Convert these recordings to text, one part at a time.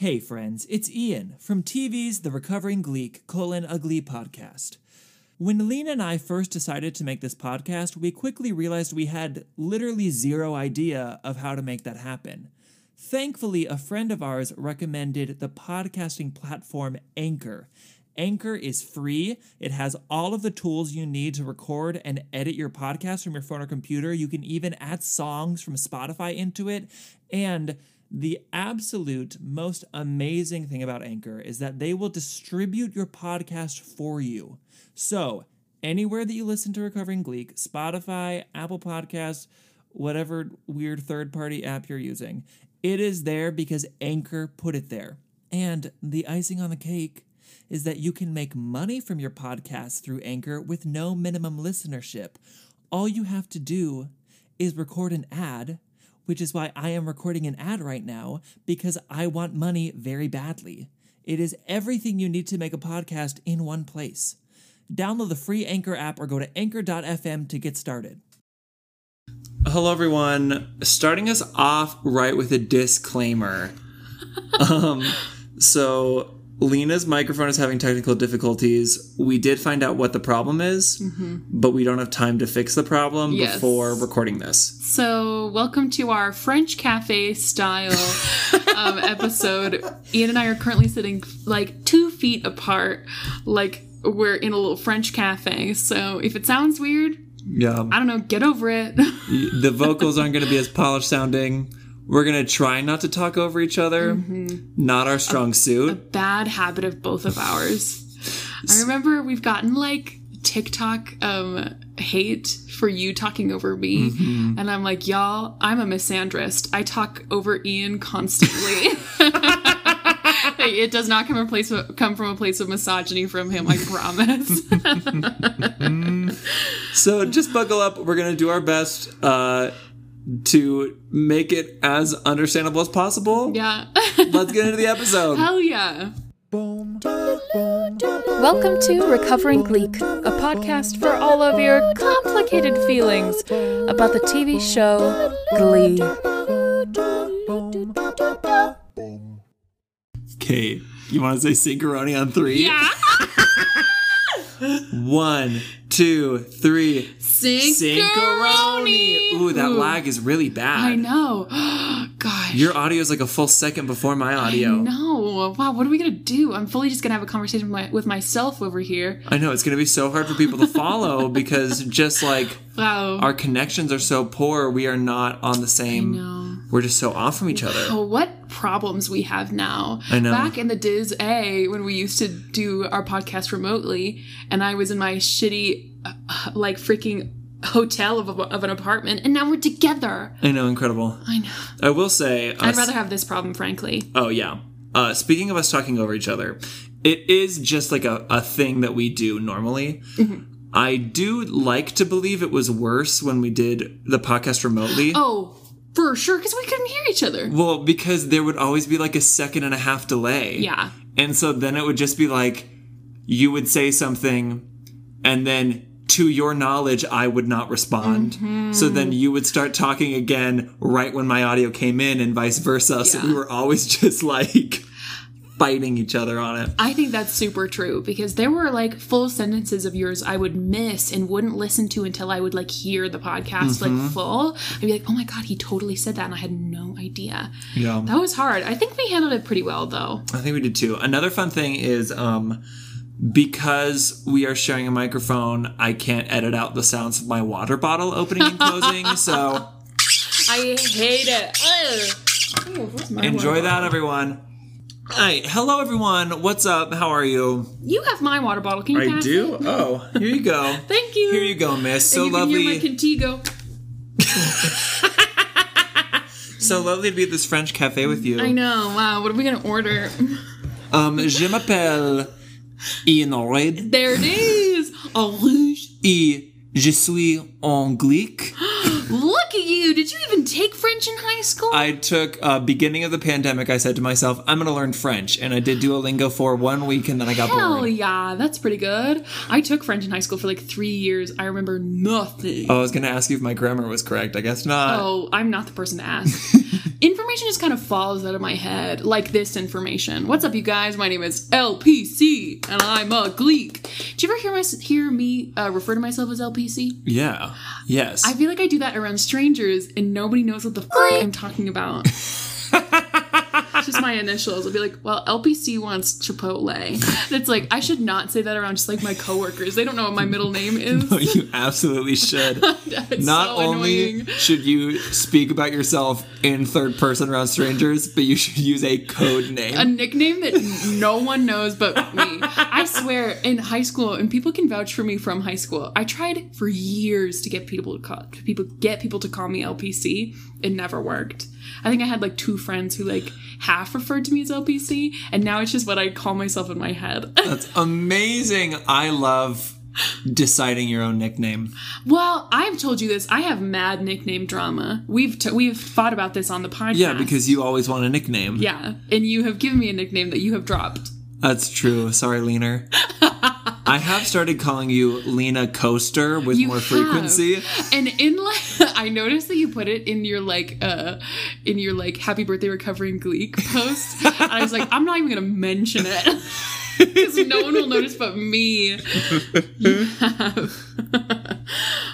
Hey friends, it's Ian from TV's The Recovering Gleek colon Glee podcast. When Lena and I first decided to make this podcast, we quickly realized we had literally zero idea of how to make that happen. Thankfully, a friend of ours recommended the podcasting platform Anchor. Anchor is free. It has all of the tools you need to record and edit your podcast from your phone or computer. You can even add songs from Spotify into it. And the absolute most amazing thing about Anchor is that they will distribute your podcast for you. So, anywhere that you listen to Recovering Gleek, Spotify, Apple Podcasts, whatever weird third party app you're using, it is there because Anchor put it there. And the icing on the cake is that you can make money from your podcast through Anchor with no minimum listenership. All you have to do is record an ad which is why I am recording an ad right now because I want money very badly. It is everything you need to make a podcast in one place. Download the free Anchor app or go to anchor.fm to get started. Hello, everyone. Starting us off right with a disclaimer. um, so, Lena's microphone is having technical difficulties. We did find out what the problem is, but we don't have time to fix the problem Yes. before recording this. So, welcome to our French cafe style um, episode. Ian and I are currently sitting like two feet apart, like we're in a little French cafe. So, if it sounds weird, Yeah. I don't know, get over it. the vocals aren't going to be as polished sounding. We're going to try not to talk over each other. Not our strong suit. Bad habit of both of ours. I remember we've gotten like TikTok um, hate for you talking over me. And I'm like, y'all, I'm a misandrist. I talk over Ian constantly. it does not come from a place of, come from a place of misogyny from him, I promise. So just buckle up. We're going to do our best uh, to make it as understandable as possible. yeah. Let's get into the episode. Hell yeah. Welcome to Recovering Gleek, a podcast for all of your complicated feelings about the TV show Glee. Okay. You want to say synchronony on three? Yeah. One, two, three. Synchronony. Ooh, that Ooh. lag is really bad. I know. Gosh. Your audio is like a full second before my audio. No. Wow, what are we gonna do? I'm fully just gonna have a conversation with, my, with myself over here. I know it's going to be so hard for people to follow because just like Wow. our connections are so poor, we are not on the same. know. We're just so off from each other. Oh, what problems we have now. I know. Back in the Diz A, when we used to do our podcast remotely, and I was in my shitty, uh, like, freaking hotel of, a, of an apartment, and now we're together. I know, incredible. I know. I will say, I'd us- rather have this problem, frankly. Oh yeah. Uh, speaking of us talking over each other, it is just like a, a thing that we do normally. I do like to believe it was worse when we did the podcast remotely. Oh, for sure, because we couldn't hear each other. Well, because there would always be like a second and a half delay. Yeah. And so then it would just be like you would say something and then to your knowledge I would not respond. Mm-hmm. So then you would start talking again right when my audio came in and vice versa. So we were always just like fighting each other on it. I think that's super true because there were like full sentences of yours I would miss and wouldn't listen to until I would like hear the podcast Mm-hmm. like full. I'd be like, oh my God, he totally said that. And I had no idea. Yeah. That was hard. I think we handled it pretty well though. I think we did too. Another fun thing is um because we are sharing a microphone, I can't edit out the sounds of my water bottle opening and closing. so I hate it. Ugh. Ooh, enjoy that, bottle? everyone. Hi, hello everyone. What's up? How are you? You have my water bottle. Can you pass it? Oh, here you go. Thank you. Here you go, miss. So and you can hear my lovely. Contigo. So lovely to be at this French cafe with you. I know. Wow. What are we gonna order? Um, je m'appelle Ian Lloyd There it is. Rouge. et je suis anglique. Look at you. Did you even take French in high school? I took uh, beginning of the pandemic. I said to myself, I'm going to learn French, and I did Duolingo for one week, and then I got Hell bored. yeah, that's pretty good. I took French in high school for like three years. I remember nothing. Oh, I was going to ask you if my grammar was correct. I guess not. Oh, I'm not the person to ask. information just kind of falls out of my head, like this information. What's up, you guys? My name is LPC, and I'm a Gleek. Do you ever hear my hear me uh, refer to myself as LPC? Yeah. Yes. I feel like I do that around strangers, and nobody knows what the f- I'm talking about. Just my initials. I'll be like, well, LPC wants Chipotle. And it's like, I should not say that around just like my coworkers. They don't know what my middle name is. you absolutely should. Not so only annoying. should you speak about yourself in third person around strangers, but you should use a code name. a nickname that no one knows but me. I swear, in high school, and people can vouch for me from high school. I tried for years to get people to call to people get people to call me LPC. It never worked. I think I had like two friends who like half referred to me as LPC, and now it's just what I call myself in my head. That's amazing. I love deciding your own nickname. well, I've told you this. I have mad nickname drama. We've t- we've thought about this on the podcast. Yeah, because you always want a nickname. yeah, and you have given me a nickname that you have dropped. That's true. Sorry, Leaner. I have started calling you Lena Coaster with You more have. frequency. And in like I noticed that you put it in your like uh in your like happy birthday recovering gleek post. and I was like, I'm not even gonna mention it. Because no one will notice but me. You have.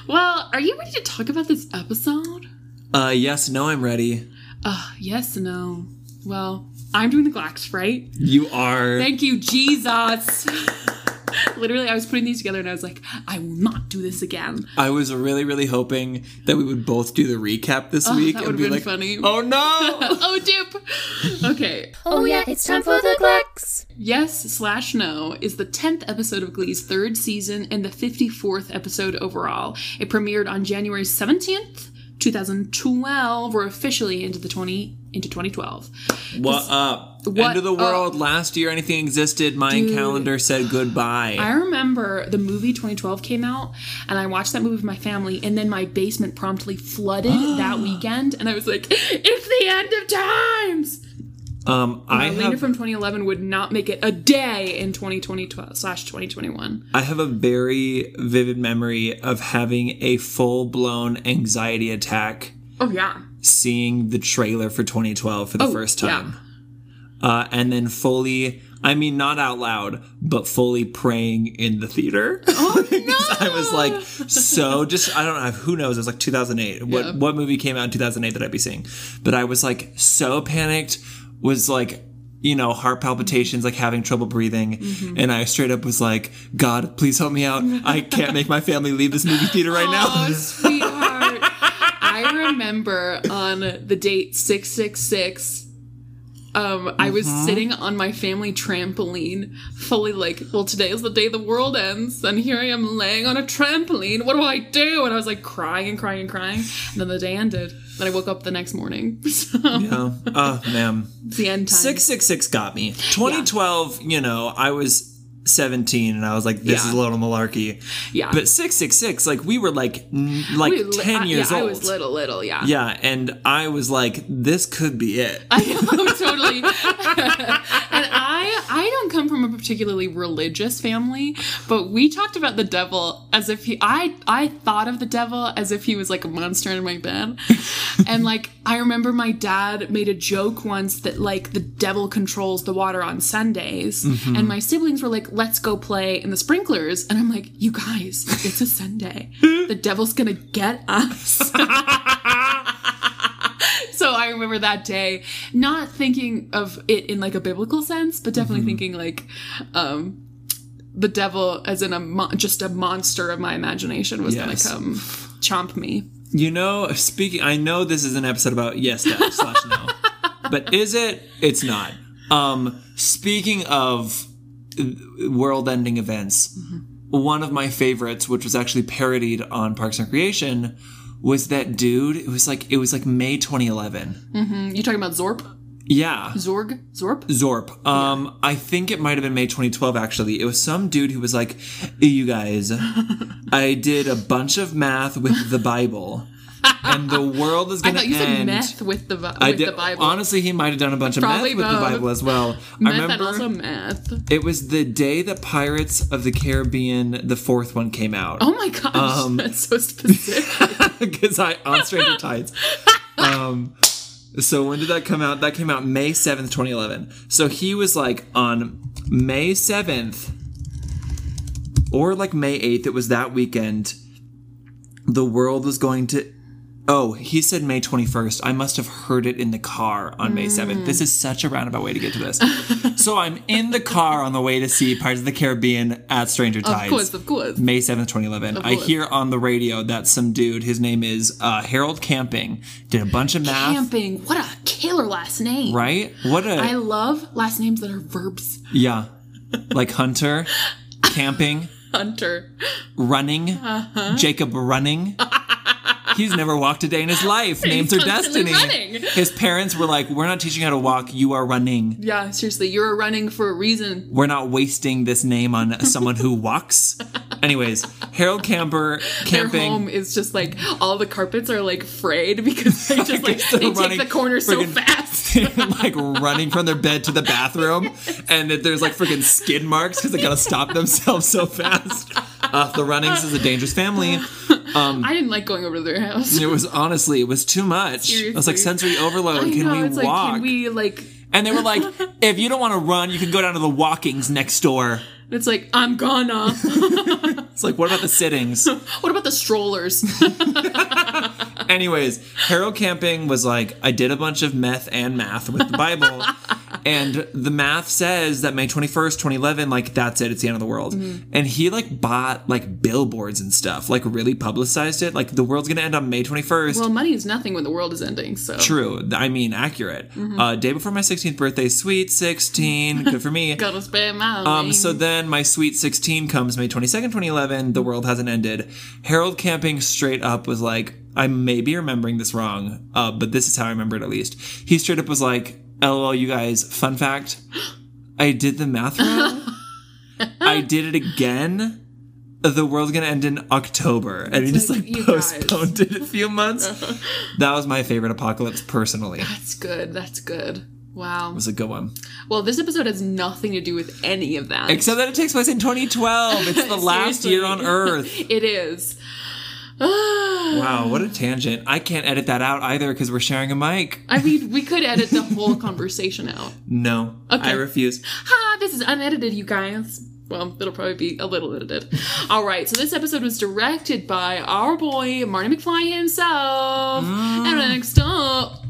well, are you ready to talk about this episode? Uh, yes, no, I'm ready. Uh yes, no. Well, I'm doing the Glax, right? You are. Thank you, Jesus. Literally, I was putting these together and I was like, I will not do this again. I was really, really hoping that we would both do the recap this oh, week that and would've be been like, funny. "Oh no!" oh, dip. Okay. Oh yeah, it's time for the Glex. Yes slash no is the 10th episode of Glee's third season and the 54th episode overall. It premiered on January 17th, 2012. We're officially into the 20 into 2012. what up? What End of the up? world. Last year, anything existed. My Dude. calendar said goodbye. I remember the movie 2012 came out and I watched that movie with my family and then my basement promptly flooded that weekend and I was like, it's the end of times. um, I have from 2011 would not make it a day in 2020 slash 2021. I have a very vivid memory of having a full blown anxiety attack Oh yeah. Seeing the trailer for 2012 for the Oh, first yeah. time. Uh, and then fully, I mean, not out loud, but fully praying in the theater. Oh Because I was like, so just, I don't know, who knows? It was like 2008. What, Yeah. what movie came out in 2008 that I'd be seeing? But I was like, so panicked, was like, you know, heart palpitations, like having trouble breathing. Mm-hmm. And I straight up was like, God, please help me out. I can't make my family leave this movie theater right now. Oh, sweetheart. I remember on the date 666, um, I was Uh-huh. sitting on my family trampoline, fully like, well, today is the day the world ends, and here I am laying on a trampoline. What do I do? And I was like crying and crying and crying. And then the day ended. Then I woke up the next morning. So Oh, oh man. the end time. 666 got me. 2012, you know, I was 17 and I was like, this Yeah. is a little malarkey. Yeah. But 666, like, we were like, n- like We 10 I- years yeah, old. I was little, little, yeah. Yeah, and I was like, this could be it. I know, totally. and I I don't come from a particularly religious family, but we talked about the devil as if he I I thought of the devil as if he was like a monster in my bed. and like I remember my dad made a joke once that like the devil controls the water on Sundays mm-hmm. and my siblings were like let's go play in the sprinklers and I'm like you guys it's a Sunday. the devil's going to get us. so I remember that day not thinking of it in like a biblical sense, but definitely thinking like um the devil as in a mo- just a monster of my imagination was Yes. gonna come chomp me. You know, speaking, I know this is an episode about yes dash slash no, but is it? It's not. Um, speaking of world-ending events, one of my favorites, which was actually parodied on Parks and Recreation, was that dude. It was like it was like May 2011. You talking about Zorp? Yeah, Zorg? Zorp? Zorp. Um, I think it might have been May 2012. Actually, it was some dude who was like, "You guys, I did a bunch of math with the Bible, and the world is gonna thought you said end." meth with the Bi- I with did. the Bible. Honestly, he might have done a bunch of Probably meth with the. Bible as well. I meth remember and also meth. it was the day that Pirates of the Caribbean, the fourth one, came out. Oh my gosh, Um, that's so specific. because I on Stranger Tides. Um, so when did that come out? That came out May seventh, twenty eleven. So he was like on May seventh, or like May eighth. It was that weekend. The world was going to. Oh, he said May 21st. I must have heard it in the car on May 7th. This is such a roundabout way to get to this. so I'm in the car on the way to see Pirates of the Caribbean at Stranger Tides. of course, of course. May 7th, 2011. I hear on the radio that some dude, his name is uh, Harold Camping, did a bunch of math. Camping. What a killer last name. Right? What a. I love last names that are verbs. yeah. Like Hunter, camping, Hunter. running, Uh-huh. Jacob running. He's never walked a day in his life. Names are destiny. running. His parents were like, We're not teaching you how to walk, you are running. Yeah, seriously, you're running for a reason. We're not wasting this name on someone who walks. Anyways, Harold Camper Their home is just like all the carpets are like frayed because they just like running take the corner so fast. like running from their bed to the bathroom, and that there's like freaking skid marks because they gotta stop themselves so fast. Uh, the Runnings is a dangerous family. Um, I didn't like going over to their house. It was honestly, it was too much. It was like sensory overload. I Can know, we it's walk? like, can we like? And they were like, if you don't want to run, you can go down to the walkings next door. It's like I'm gonna. It's like, what about the sittings? what about the strollers? Anyways, Harold Camping was like, I did a bunch of meth and math with the Bible. and the math says that May 21st, 2011, like, that's it. It's the end of the world. Mm-hmm. And he, like, bought, like, billboards and stuff, like, really publicized it. Like, the world's going to end on May 21st. well, money is nothing when the world is ending. So True. I mean, accurate. Mm-hmm. Uh, day before my 16th birthday, sweet 16. Good for me. gotta spend my Um, so then my sweet 16 comes May 22nd, 2011. The world hasn't ended. Harold Camping straight up was like, I may be remembering this wrong, uh, but this is how I remember it at least. He straight up was like, LOL, you guys, fun fact, I did the math wrong. I did it again. The world's gonna end in October. And he just like, like you guys. postponed it a few months. that was my favorite apocalypse personally. That's good. That's good. Wow. It was a good one. Well, this episode has nothing to do with any of that. Except that it takes place in 2012. It's the last year on Earth. it is. Wow, what a tangent. I can't edit that out either because we're sharing a mic. I mean, we could edit the whole conversation out. No, I refuse. Ha! This is unedited, you guys. Well, it'll probably be a little edited. All right, so this episode was directed by our boy Marty McFly himself. Mm. And next up,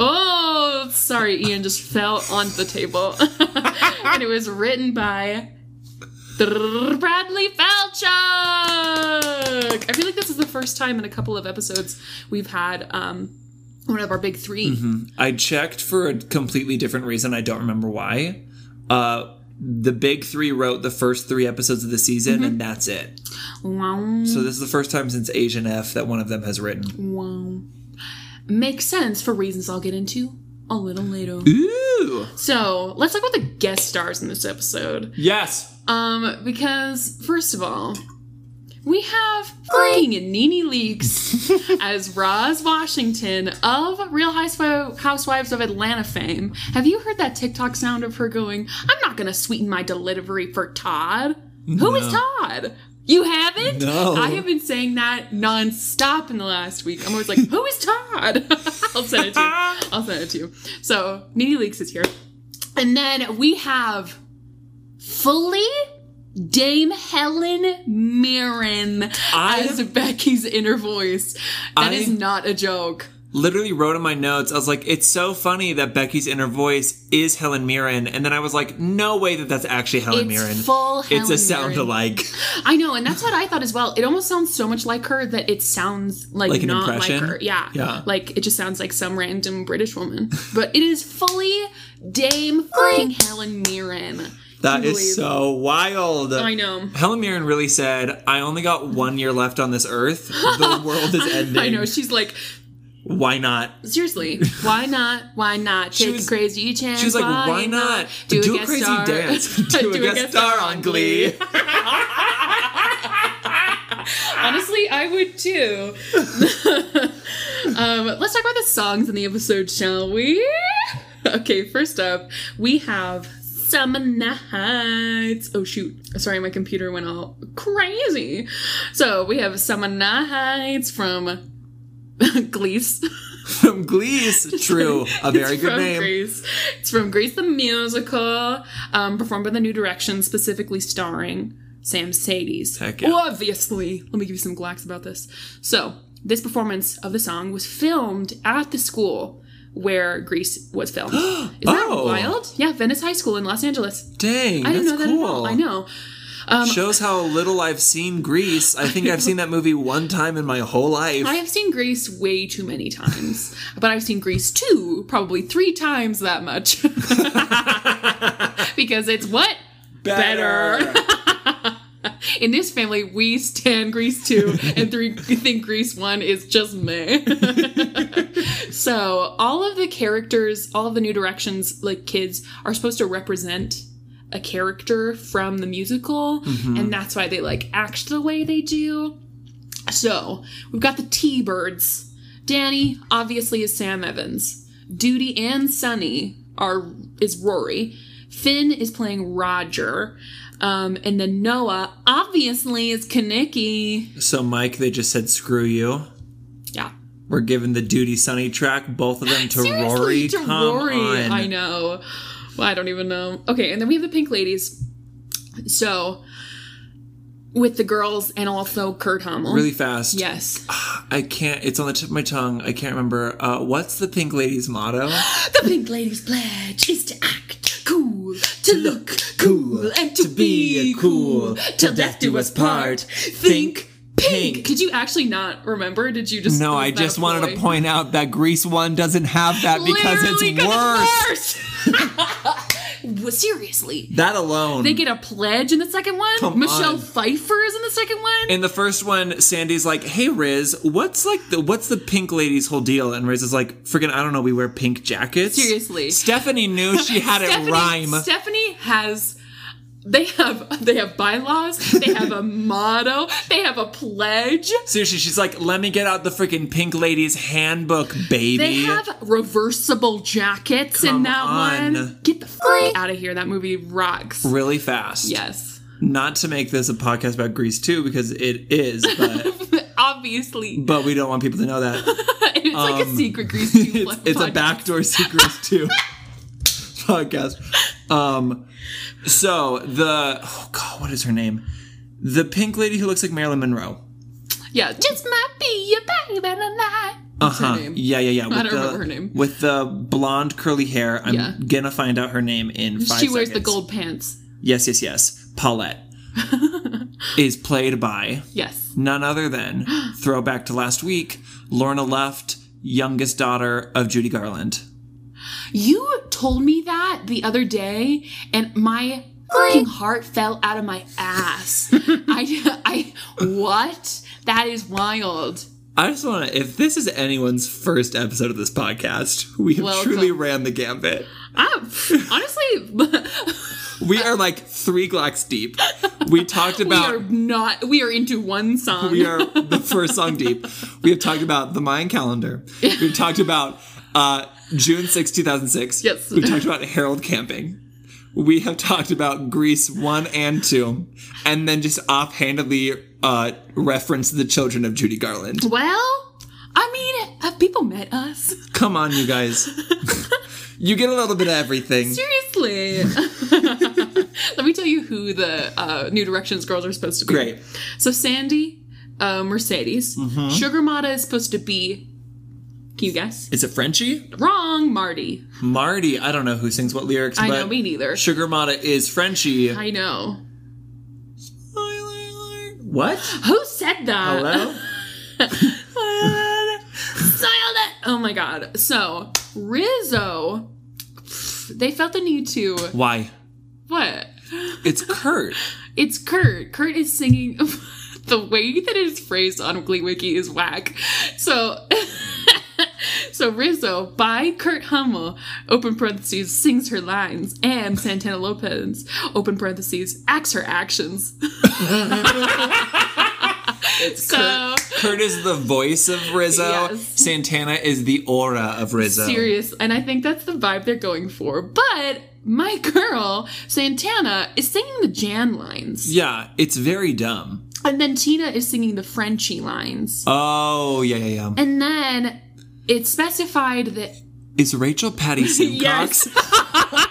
oh, sorry, Ian just fell on the table. and it was written by Bradley Falchuk. I feel like this is the first time in a couple of episodes we've had um, one of our big 3 I checked for a completely different reason. I don't remember why. Uh, the big three wrote the first three episodes of the season, and that's it. Wow. So this is the first time since Asian F that one of them has written. Wow. Makes sense for reasons I'll get into a little later. Ooh, So let's talk about the guest stars in this episode. yes. Um, because first of all, we have fucking NeNe Leakes as Roz Washington of Real Housewi- Housewives of Atlanta fame. Have you heard that TikTok sound of her going, I'm not gonna sweeten my delivery for Todd? Who is Todd? You haven't? No. I have been saying that nonstop in the last week. I'm always like, who is Todd? I'll send it to you. I'll send it to you. So, NeNe Leakes is here. And then we have fully Dame Helen Mirren I- as Becky's inner voice. That is I- not a joke. Literally wrote in my notes, I was like, it's so funny that Becky's inner voice is Helen Mirren. And then I was like, no way that that's actually Helen It's Mirren. full it's a sound alike. I know, and that's what I thought as well. It almost sounds so much like her that it sounds like, Like an not impression? like her. Yeah. Yeah. Like it just sounds like some random British woman. But it is fully Dame fucking Helen Mirren. That Can you is believe- so wild. I know. Helen Mirren really said, I only got one year left on this earth. The world is ending. I know. She's like, Why not? seriously, why not? Why not take was- a crazy chance? She was like, why not? do, Do a, a crazy star. dance. Do a guest star on Glee. Honestly, I would too. um, let's talk about the songs in the episode, shall we? Okay, first up, we have Summer Nights. Oh shoot. Sorry, my computer went all crazy. So we have Summer Nights from Glease. From Glee's. True. A very good name. It's from Grease the Musical, um, performed by the New Direction, specifically starring Samcedes. Heck yeah. Obviously. Let me give you some glacks about this. So, this performance of the song was filmed at the school where Grease was filmed. Isn't that Oh. wild? Yeah, Venice High School in Los Angeles. Dang. I didn't know that cool. at all. I know. Um, Shows how little I've seen Grease. I think I've seen that movie one time in my whole life. I have seen Grease way too many times, but I've seen Grease 2 probably three times that much. because it's what? Better. In this family, we stand Grease 2 and three think Grease 1 is just me. so, all of the characters, all of the New Directions, like kids, are supposed to represent a character from the musical, and that's why they like act the way they do. So, we've got the T Birds. Danny obviously is Sam Evans. Doody and Sonny are is Rory. Finn is playing Roger. Um, and then Noah obviously is Kenickie. so, Mike, they just said, screw you. Yeah. We're giving the Doody Sonny track, both of them to Rory. to Come Rory. on. I know. Well, I don't even know. Okay, and then we have the Pink Ladies. So, with the girls and also Kurt Hummel. Really fast. Yes. I can't, it's on the tip of my tongue. I can't remember. Uh, what's the Pink Ladies' motto? The Pink Ladies' pledge is to act cool, to look cool, and to be cool till death do us part. Think pink. Did you actually not remember? Did you just? No, I just wanted to point out that Grease 1 doesn't have that because Literally, it's worse. It's worse. Well, Seriously. That alone. They get a pledge in the second one. Come Michelle on. Pfeiffer is in the second one. in the first one, Sandy's like, "Hey Riz, what's like the what's the pink lady's whole deal?" And Riz is like, "Friggin' I don't know. We wear pink jackets." Seriously. Stephanie knew she had Stephanie, it rhyme. Stephanie has. They have they have bylaws. They have a motto. They have a pledge. Seriously, she's like, "Let me get out the freaking pink lady's handbook, baby." They have reversible jackets in that on. one. Get the fuck out of here. That movie rocks. really fast. Yes. Not to make this a podcast about Grease too, because it is, but Obviously. but we don't want people to know that. it's like a um, secret grease tube it's, it's a backdoor secret too podcast. Um, so the oh god, what is her name? The pink lady who looks like Marilyn Monroe. Yeah, just might be your baby tonight. What's Uh-huh. her name? Yeah, yeah, yeah. With don't the, remember her name. With the blonde curly hair. I'm Yeah. gonna find out her name in five She wears the gold pants. Yes, yes, yes. Paulette is played by Yes. none other than throwback to last week, Lorna Luft, youngest daughter of Judy Garland. You told me that the other day, and my fucking heart fell out of my ass. I, I, what? That is wild. I just want to, if this is anyone's first episode of this podcast, we have Welcome. truly ran the gambit. I'm, honestly, We are like three glocks deep. We talked we about are not. We are into one song. we are the first song deep. We have talked about the Mayan calendar. We've talked about uh, June 6, 2006. Yes. We've talked about Harold camping. We have talked about Grease 1 and 2, and then just offhandedly uh, referenced the children of Judy Garland. Well, I mean, have people met us? Come on, you guys. you get a little bit of everything. Seriously. Let me tell you who the uh, New Directions girls are supposed to be. Great. So Sandy, uh, Mercedes, Mm-hmm. Sugar Motta is supposed to be. Can you guess? Is it Frenchie? Wrong, Marty. Marty. I don't know who sings what lyrics, I know, me neither. Sugar Motta is Frenchie. I know. What? Who said that? Hello? Silent. Oh my god. So Rizzo, they felt the need to Why? what? It's Kurt. It's Kurt. Kurt is singing. the way that it is phrased on Glee Wiki is whack. So. So Rizzo by Kurt Hummel, open parentheses, sings her lines, and Santana Lopez, open parentheses, acts her actions. so Kurt is the voice of Rizzo. Yes. Santana is the aura of Rizzo. serious, and I think that's the vibe they're going for. But my girl Santana is singing the Jan lines, Yeah, it's very dumb. and then Tina is singing the Frenchy lines, Oh, yeah, yeah, yeah. and then it's specified that Is Rachel Patty Simcox?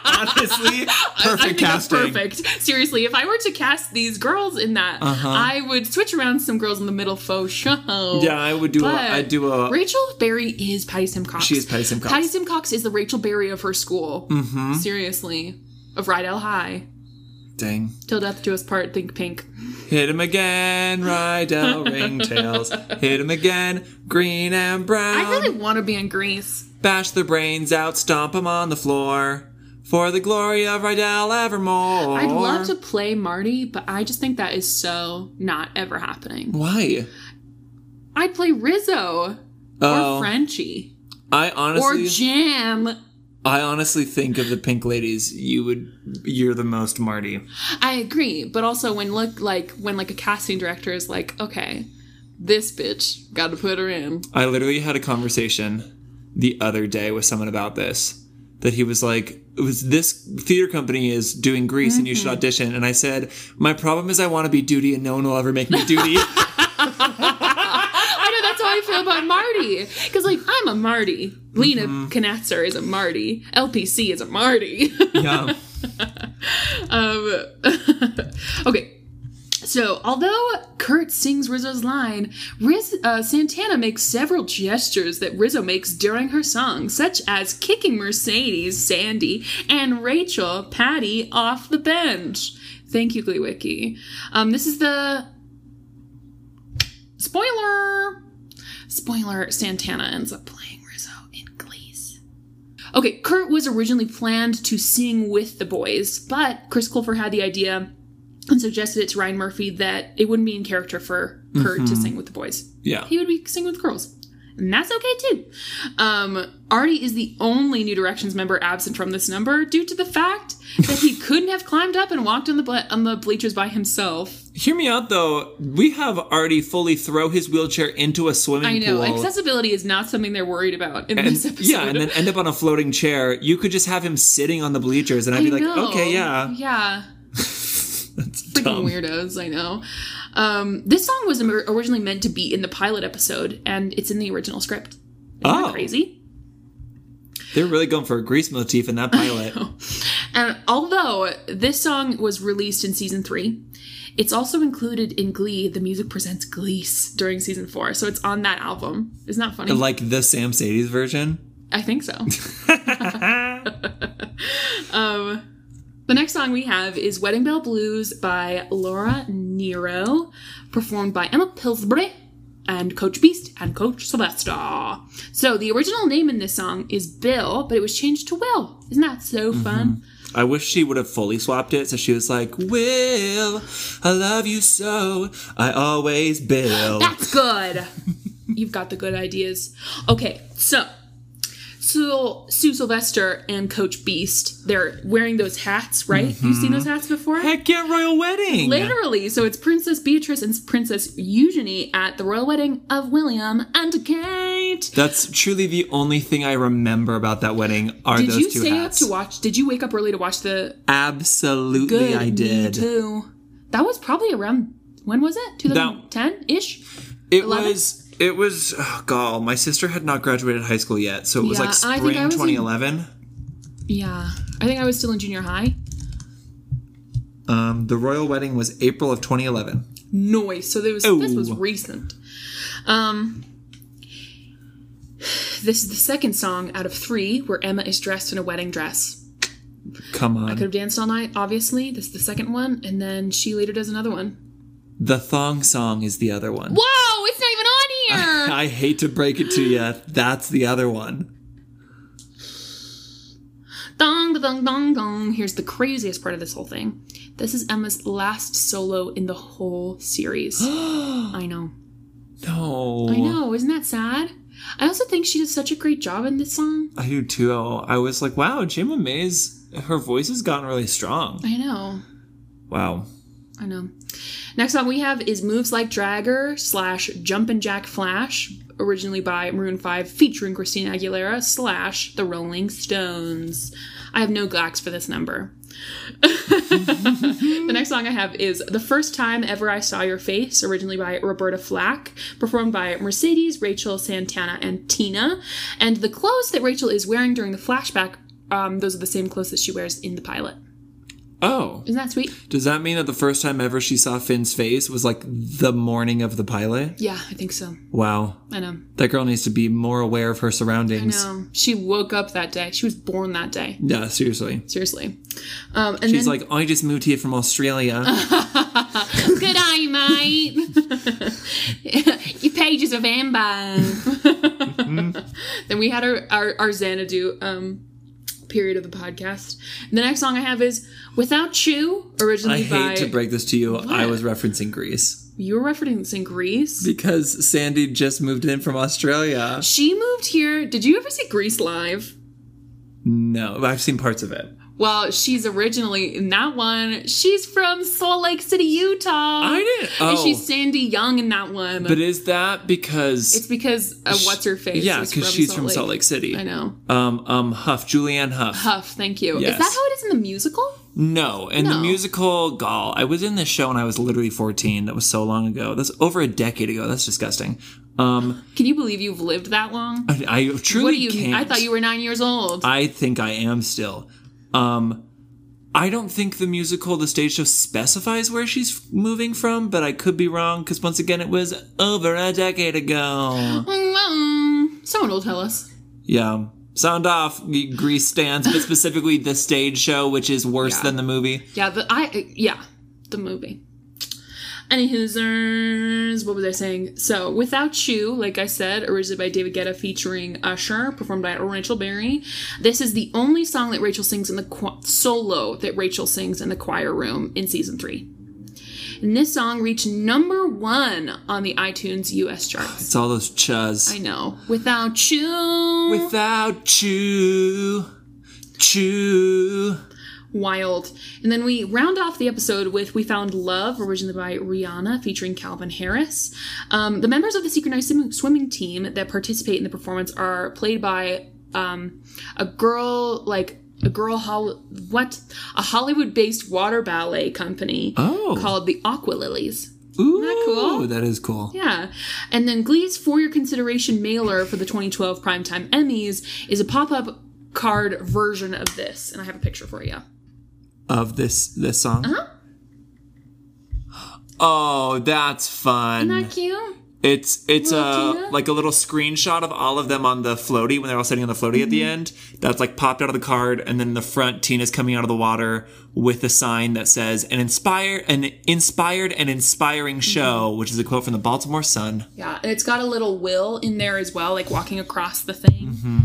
Honestly, I perfect think casting. perfect. Seriously, if I were to cast these girls in that, I would switch around some girls in the middle faux show. Yeah, I would do a. I'd do a. Rachel Berry is Patty Simcox. She is Patty Simcox. Patty Simcox is the Rachel Berry of her school. Mm-hmm. Seriously. Of Rydell High. Dang. Till death do us part, think pink. Hit him again, Rydell Ringtails. Hit him again, green and brown. I really want to be in Grease. Bash their brains out, stomp 'em on the floor. For the glory of Rydell evermore. I'd love to play Marty, but I just think that is so not ever happening. Why? I'd play Rizzo Oh, or Frenchie I honestly. or Jam. I honestly think of the Pink Ladies, you would, you're the most Marty. I agree, but also when look like when like a casting director is like, okay, this bitch got to put her in. I literally had a conversation the other day with someone about this. That he was like, it was this theater company is doing Grease and you should mm-hmm. audition. And I said, my problem is I want to be Doody and no one will ever make me Doody. I know that's how I feel about Marty because like I'm a Marty. Lena Knatzer is a Marty. LPC is a Marty. yeah. um, okay. So, although Kurt sings Rizzo's line, Riz, uh, Santana makes several gestures that Rizzo makes during her song, such as kicking Mercedes, Sandy, and Rachel, Patty, off the bench. Thank you, Gleewiki. Um, this is the spoiler. Spoiler: Santana ends up playing Rizzo in Glease. Okay, Kurt was originally planned to sing with the boys, but Chris Colfer had the idea and suggested it to Ryan Murphy that it wouldn't be in character for Kurt to sing with the boys. Yeah. He would be singing with girls. And that's okay too. Um, Artie is the only New Directions member absent from this number due to the fact that he couldn't have climbed up and walked on the ble- on the bleachers by himself. Hear me out though. We have Artie fully throw his wheelchair into a swimming pool. I know pool. accessibility is not something they're worried about in and, this episode. yeah, and then end up on a floating chair. You could just have him sitting on the bleachers, and I'd I be like, know. okay, yeah, yeah. that's freaking dumb. weirdos. I know. Um, this song was originally meant to be in the pilot episode, and it's in the original script. Isn't that Oh. crazy? They're really going for a grease motif in that pilot. And although this song was released in season three, it's also included in Glee. The music presents Glease during season four, so it's on that album. Isn't that funny? like the Samcedes version. I think so. um, the next song we have is Wedding Bell Blues by Laura Nyro, performed by Emma Pillsbury and Coach Beiste and Coach Sylvester. So the original name in this song is Bill, but it was changed to Will. Isn't that so fun? I wish she would have fully swapped it, so she was like, "Will, I love you so, I always Bill." That's good. You've got the good ideas. Okay, so Sue, Sue Sylvester and Coach Beiste. They're wearing those hats, right? You've seen mm-hmm. those hats before? Heck yeah, royal wedding. Literally. So it's Princess Beatrice and Princess Eugenie at the royal wedding of William and Kate. That's truly the only thing I remember about that wedding are Did those you stay up to watch? Did you wake up early to watch the Absolutely, good? I did. too. That was probably around when was it? 2010 ish. It 11? was. It was. Oh god, my sister had not graduated high school yet, so it was Yeah, like I spring I was in- 2011. Yeah, I think I was still in junior high. Um, the royal wedding was April of 2011. Noise. So there was this was Oh. recent. Um This is the second song out of three where Emma is dressed in a wedding dress. Come on. I could have danced all night, obviously. This is the second one, and then she later does another one. The thong song is the other one. Whoa, it's not even on here! I hate to break it to you, that's the other one. dong, dong, dong, dong. Here's the craziest part of this whole thing. This is Emma's last solo in the whole series. I know. No. I know. Isn't that sad? I also think she does such a great job in this song. I do too. I was like, wow, Jayma Mays, her voice has gotten really strong. I know. Wow. I know. Next song we have is Moves Like Jagger slash Jumpin' Jack Flash, originally by Maroon 5, featuring Christina Aguilera slash The Rolling Stones. I have no glacks for this number. the next song I have is The First Time Ever I Saw Your Face, originally by Roberta Flack, performed by Mercedes, Rachel, Santana, and Tina. And the clothes that Rachel is wearing during the flashback, um, those are the same clothes that she wears in the pilot. Oh. Isn't that sweet? Does that mean that the first time ever she saw Finn's face was like the morning of the pilot? Yeah, I think so. Wow. I know. That girl needs to be more aware of her surroundings. I know. She woke up that day. She was born that day. Yeah, seriously. Seriously. Um, and She's then, like, I just moved here from Australia. good eye, mate. Your pages of amber. then we had our, our, our Xanadu um, period of the podcast. The next song I have is Without You, I originally by. hate to break this to you. I was referencing Grease. You were referencing Grease. Because Sandy just moved in from Australia. She moved here. Did you ever see Grease live? No, I've seen parts of it. Well, she's originally in that one. She's from Salt Lake City, Utah. I didn't. Oh, And she's Sandy Young in that one. but is that because? it's because of what's her face. yeah, because she's from Salt Lake City. I know. Um, um, Hough, Julianne Hough. Hough, thank you. Yes. Is that how it is in the musical? No, in the musical Gall, I was in this show when I was literally 14. That was so long ago. That's over a decade ago. That's disgusting. Um, Can you believe you've lived that long? I, I truly what do you? can't. I thought you were nine years old. I think I am still. Um, I don't think the musical, the stage show specifies where she's moving from, but I could be wrong because once again, it was over a decade ago. Someone will tell us. Yeah. Sound off, Grease stands, but specifically the stage show, which is worse Yeah. than the movie. Yeah, the I yeah, the movie. Any hoosers, what was I saying? So, Without You, like I said, originally by David Guetta featuring Usher, performed by Rachel Berry. This is the only song that Rachel sings in the cho- solo that Rachel sings in the choir room in season three. And this song reached number one on the iTunes US charts. It's all those chuz. I know. Without You. Without you, chew. Wild. And then we round off the episode with We Found Love, originally by Rihanna, featuring Calvin Harris. Um, the members of the synchronized swim- swimming team that participate in the performance are played by um, a girl, like a girl, hol- what? A Hollywood based water ballet company Oh. called the Aqualillies. Ooh, that cool? That is cool. Yeah. And then Glee's For Your Consideration mailer for the 2012 Primetime Emmys is a pop up card version of this. And I have a picture for you. Of this this song. Uh-huh. Oh, that's fun. Isn't that cute? It's it's Little a like a little screenshot of all of them on the floaty when they're all sitting on the floaty at Mm-hmm. the end. That's like popped out of the card, and then in the front, Tina's coming out of the water with a sign that says "an inspired an inspired and inspiring show," Mm-hmm. which is a quote from the Baltimore Sun. Yeah, and it's got a little will in there as well, like walking across the thing. Mm-hmm.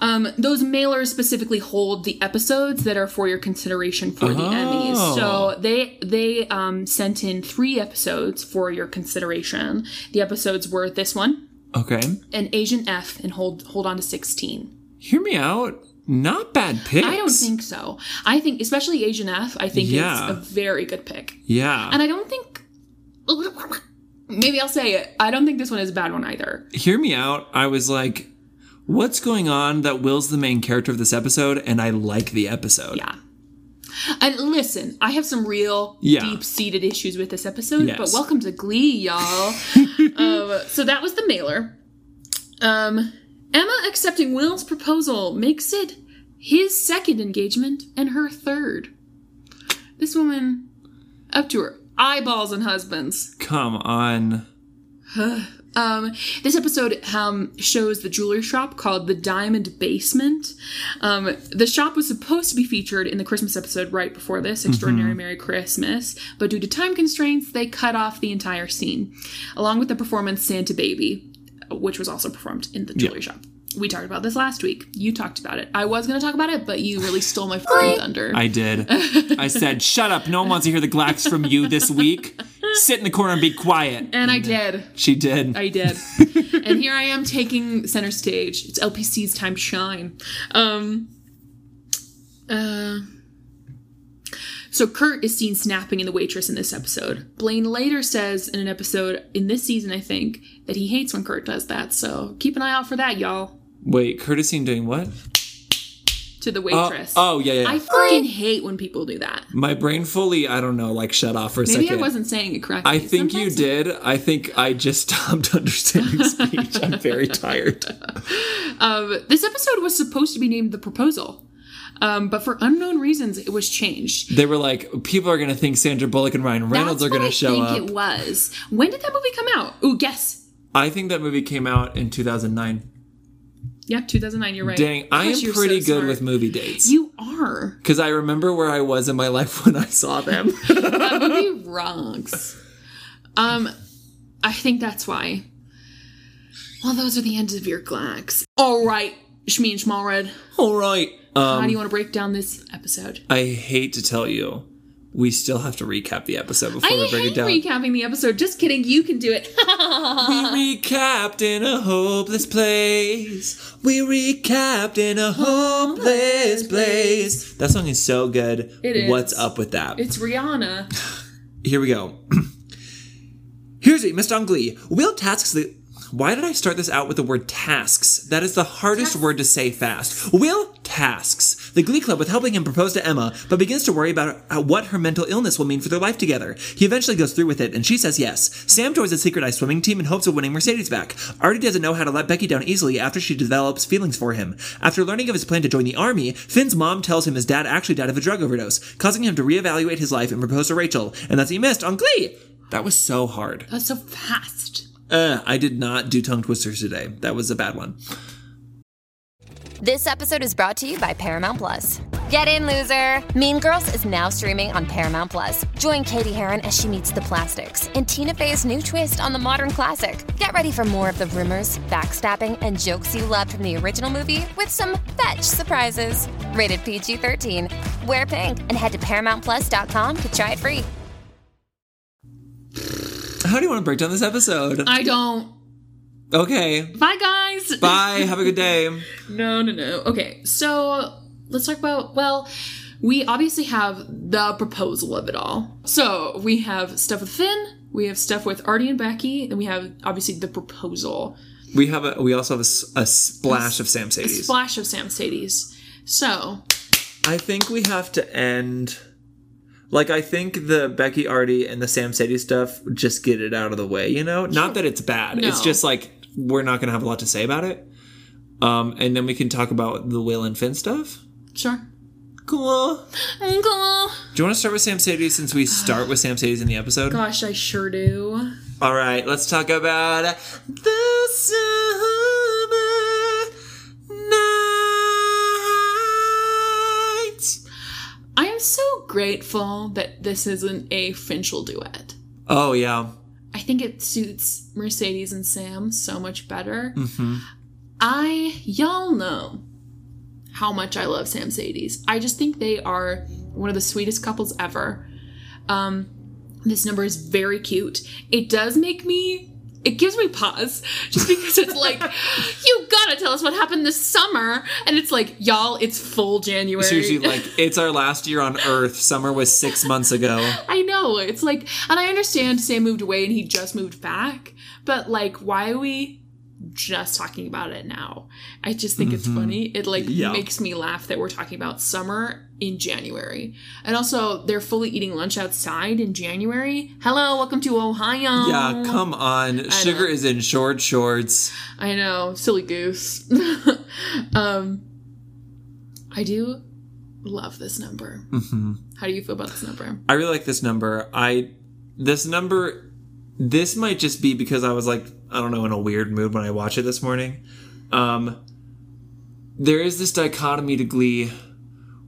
Um, those mailers specifically hold the episodes that are for your consideration for the Emmys. Oh. So they they um, sent in three episodes for your consideration. The episodes were this one, Okay. and Asian F, and hold hold on to sixteen. Hear me out. Not bad pick. I don't think so. I think, especially Asian F, I think Yeah. it's a very good pick. Yeah. And I don't think. Maybe I'll say it. I don't think this one is a bad one either. Hear me out. I was like, what's going on that Will's the main character of this episode and I like the episode? Yeah. And listen, I have some real Yeah. deep seated issues with this episode, Yes. but welcome to Glee, y'all. um, so that was the mailer. Um, Emma accepting Will's proposal makes it his second engagement and her third. This woman, up to her eyeballs and husbands. Come on. Um, this episode um, shows the jewelry shop called the Diamond Basement. Um, the shop was supposed to be featured in the Christmas episode right before this, Extraordinary Merry Christmas, but due to time constraints, they cut off the entire scene, along with the performance Santa Baby, which was also performed in the jewelry shop. We talked about this last week. You talked about it. I was going to talk about it, but you really stole my thunder. I did. I said, shut up. No one wants to hear the glacks from you this week. Sit in the corner and be quiet. and I did. She did. I did. and here I am taking center stage. It's LPC's time to shine. Um uh so Kurt is seen snapping in the waitress in this episode. Blaine later says in an episode in this season, I think, that he hates when Kurt does that. So keep an eye out for that, y'all. Wait, Curtisine doing what? To the Oh, waitress. oh, yeah, yeah. I fucking hate when people do that. My brain fully, I don't know, like shut off for a Maybe second. I wasn't saying it correctly. I think you did. I think I just stopped understanding speech. I'm very tired. Um, this episode was supposed to be named The Proposal. Um, but for unknown reasons, it was changed. They were like, people are going to think Sandra Bullock and Ryan Reynolds That's are going to show up. I think it was. When did that movie come out? Ooh, guess. I think that movie came out in 2009. Yeah, 2009. You're right. Dang, I am pretty so good smart. with movie dates. You are. Because I remember where I was in my life when I saw them. That movie rocks. Um, I think that's why. Well, those are the ends of your glacks. All right, Shmi and Schmalred. All right. How Um, do you want to break down this episode? I hate to tell you, we still have to recap the episode before I we break it down. recapping the episode. Just kidding. You can do it. we recapped in a hopeless place. We recapped in a hopeless place. That song is so good. It is. What's up with that? it's Rihanna. Here we go. Here's what you missed on Glee. Will tasks the. Why did I start this out with the word tasks? That is the hardest word to say fast. Will tasks the Glee Club with helping him propose to Emma, but begins to worry about uh, what her mental illness will mean for their life together. He eventually goes through with it, and she says yes. Sam joins a secret ice swimming team in hopes of winning Mercedes back. Artie doesn't know how to let Becky down easily after she develops feelings for him. After learning of his plan to join the army, Finn's mom tells him his dad actually died of a drug overdose, causing him to reevaluate his life and propose to Rachel, and that's he missed on Glee. That was so hard. That's so fast. Uh, I did not do tongue twisters today. That was a bad one. This episode is brought to you by Paramount Plus. Get in, loser! Mean Girls is now streaming on Paramount Plus. Join Cady Heron as she meets the plastics in Tina Fey's new twist on the modern classic. Get ready for more of the rumors, backstabbing, and jokes you loved from the original movie with some fetch surprises. Rated PG 13. Wear pink and head to ParamountPlus.com to try it free. How do you want to break down this episode? I don't. Okay. Bye, guys. Bye. Have a good day. No, no, no. Okay, so let's talk about. Well, we obviously have the proposal of it all. So we have stuff with Finn, we have stuff with Artie and Becky, and we have obviously the proposal. We have a. We also have a splash of Samcedes. Splash of Samcedes. So, I think we have to end. Like I think the Becky Artie and the Samcedes stuff just get it out of the way, you know. Not that it's bad. It's just like we're not gonna have a lot to say about it. Um, and then we can talk about the Will and Finn stuff. sure. Cool. Uncle. Do you want to start with Samcedes since we start with Samcedes in the episode? Gosh, I sure do. All right, let's talk about the summer nights. I am so grateful that this isn't a Finchel duet. Oh yeah, I think it suits Mercedes and Sam so much better. I, y'all know how much I love Samcedes. I just think they are one of the sweetest couples ever. Um, this number is very cute. It does make me it gives me pause just because it's like you gotta tell us what happened this summer and it's like y'all it's full january Seriously, like it's our last year on Earth. Summer was six months ago. i know it's like and i understand sam moved away and he just moved back but like why are we just talking about it now i just think it's funny it like Mm-hmm. Yeah. makes me laugh that we're talking about summer in january and also they're fully eating lunch outside in january hello welcome to ohio Yeah, come on. Sugar is in short shorts. I know, silly goose. um, I do love this number. Mm-hmm. How do you feel about this number? I really like this number. I this number this might just be because I was like I don't know in a weird mood when I watch it this morning. Um there is this dichotomy to Glee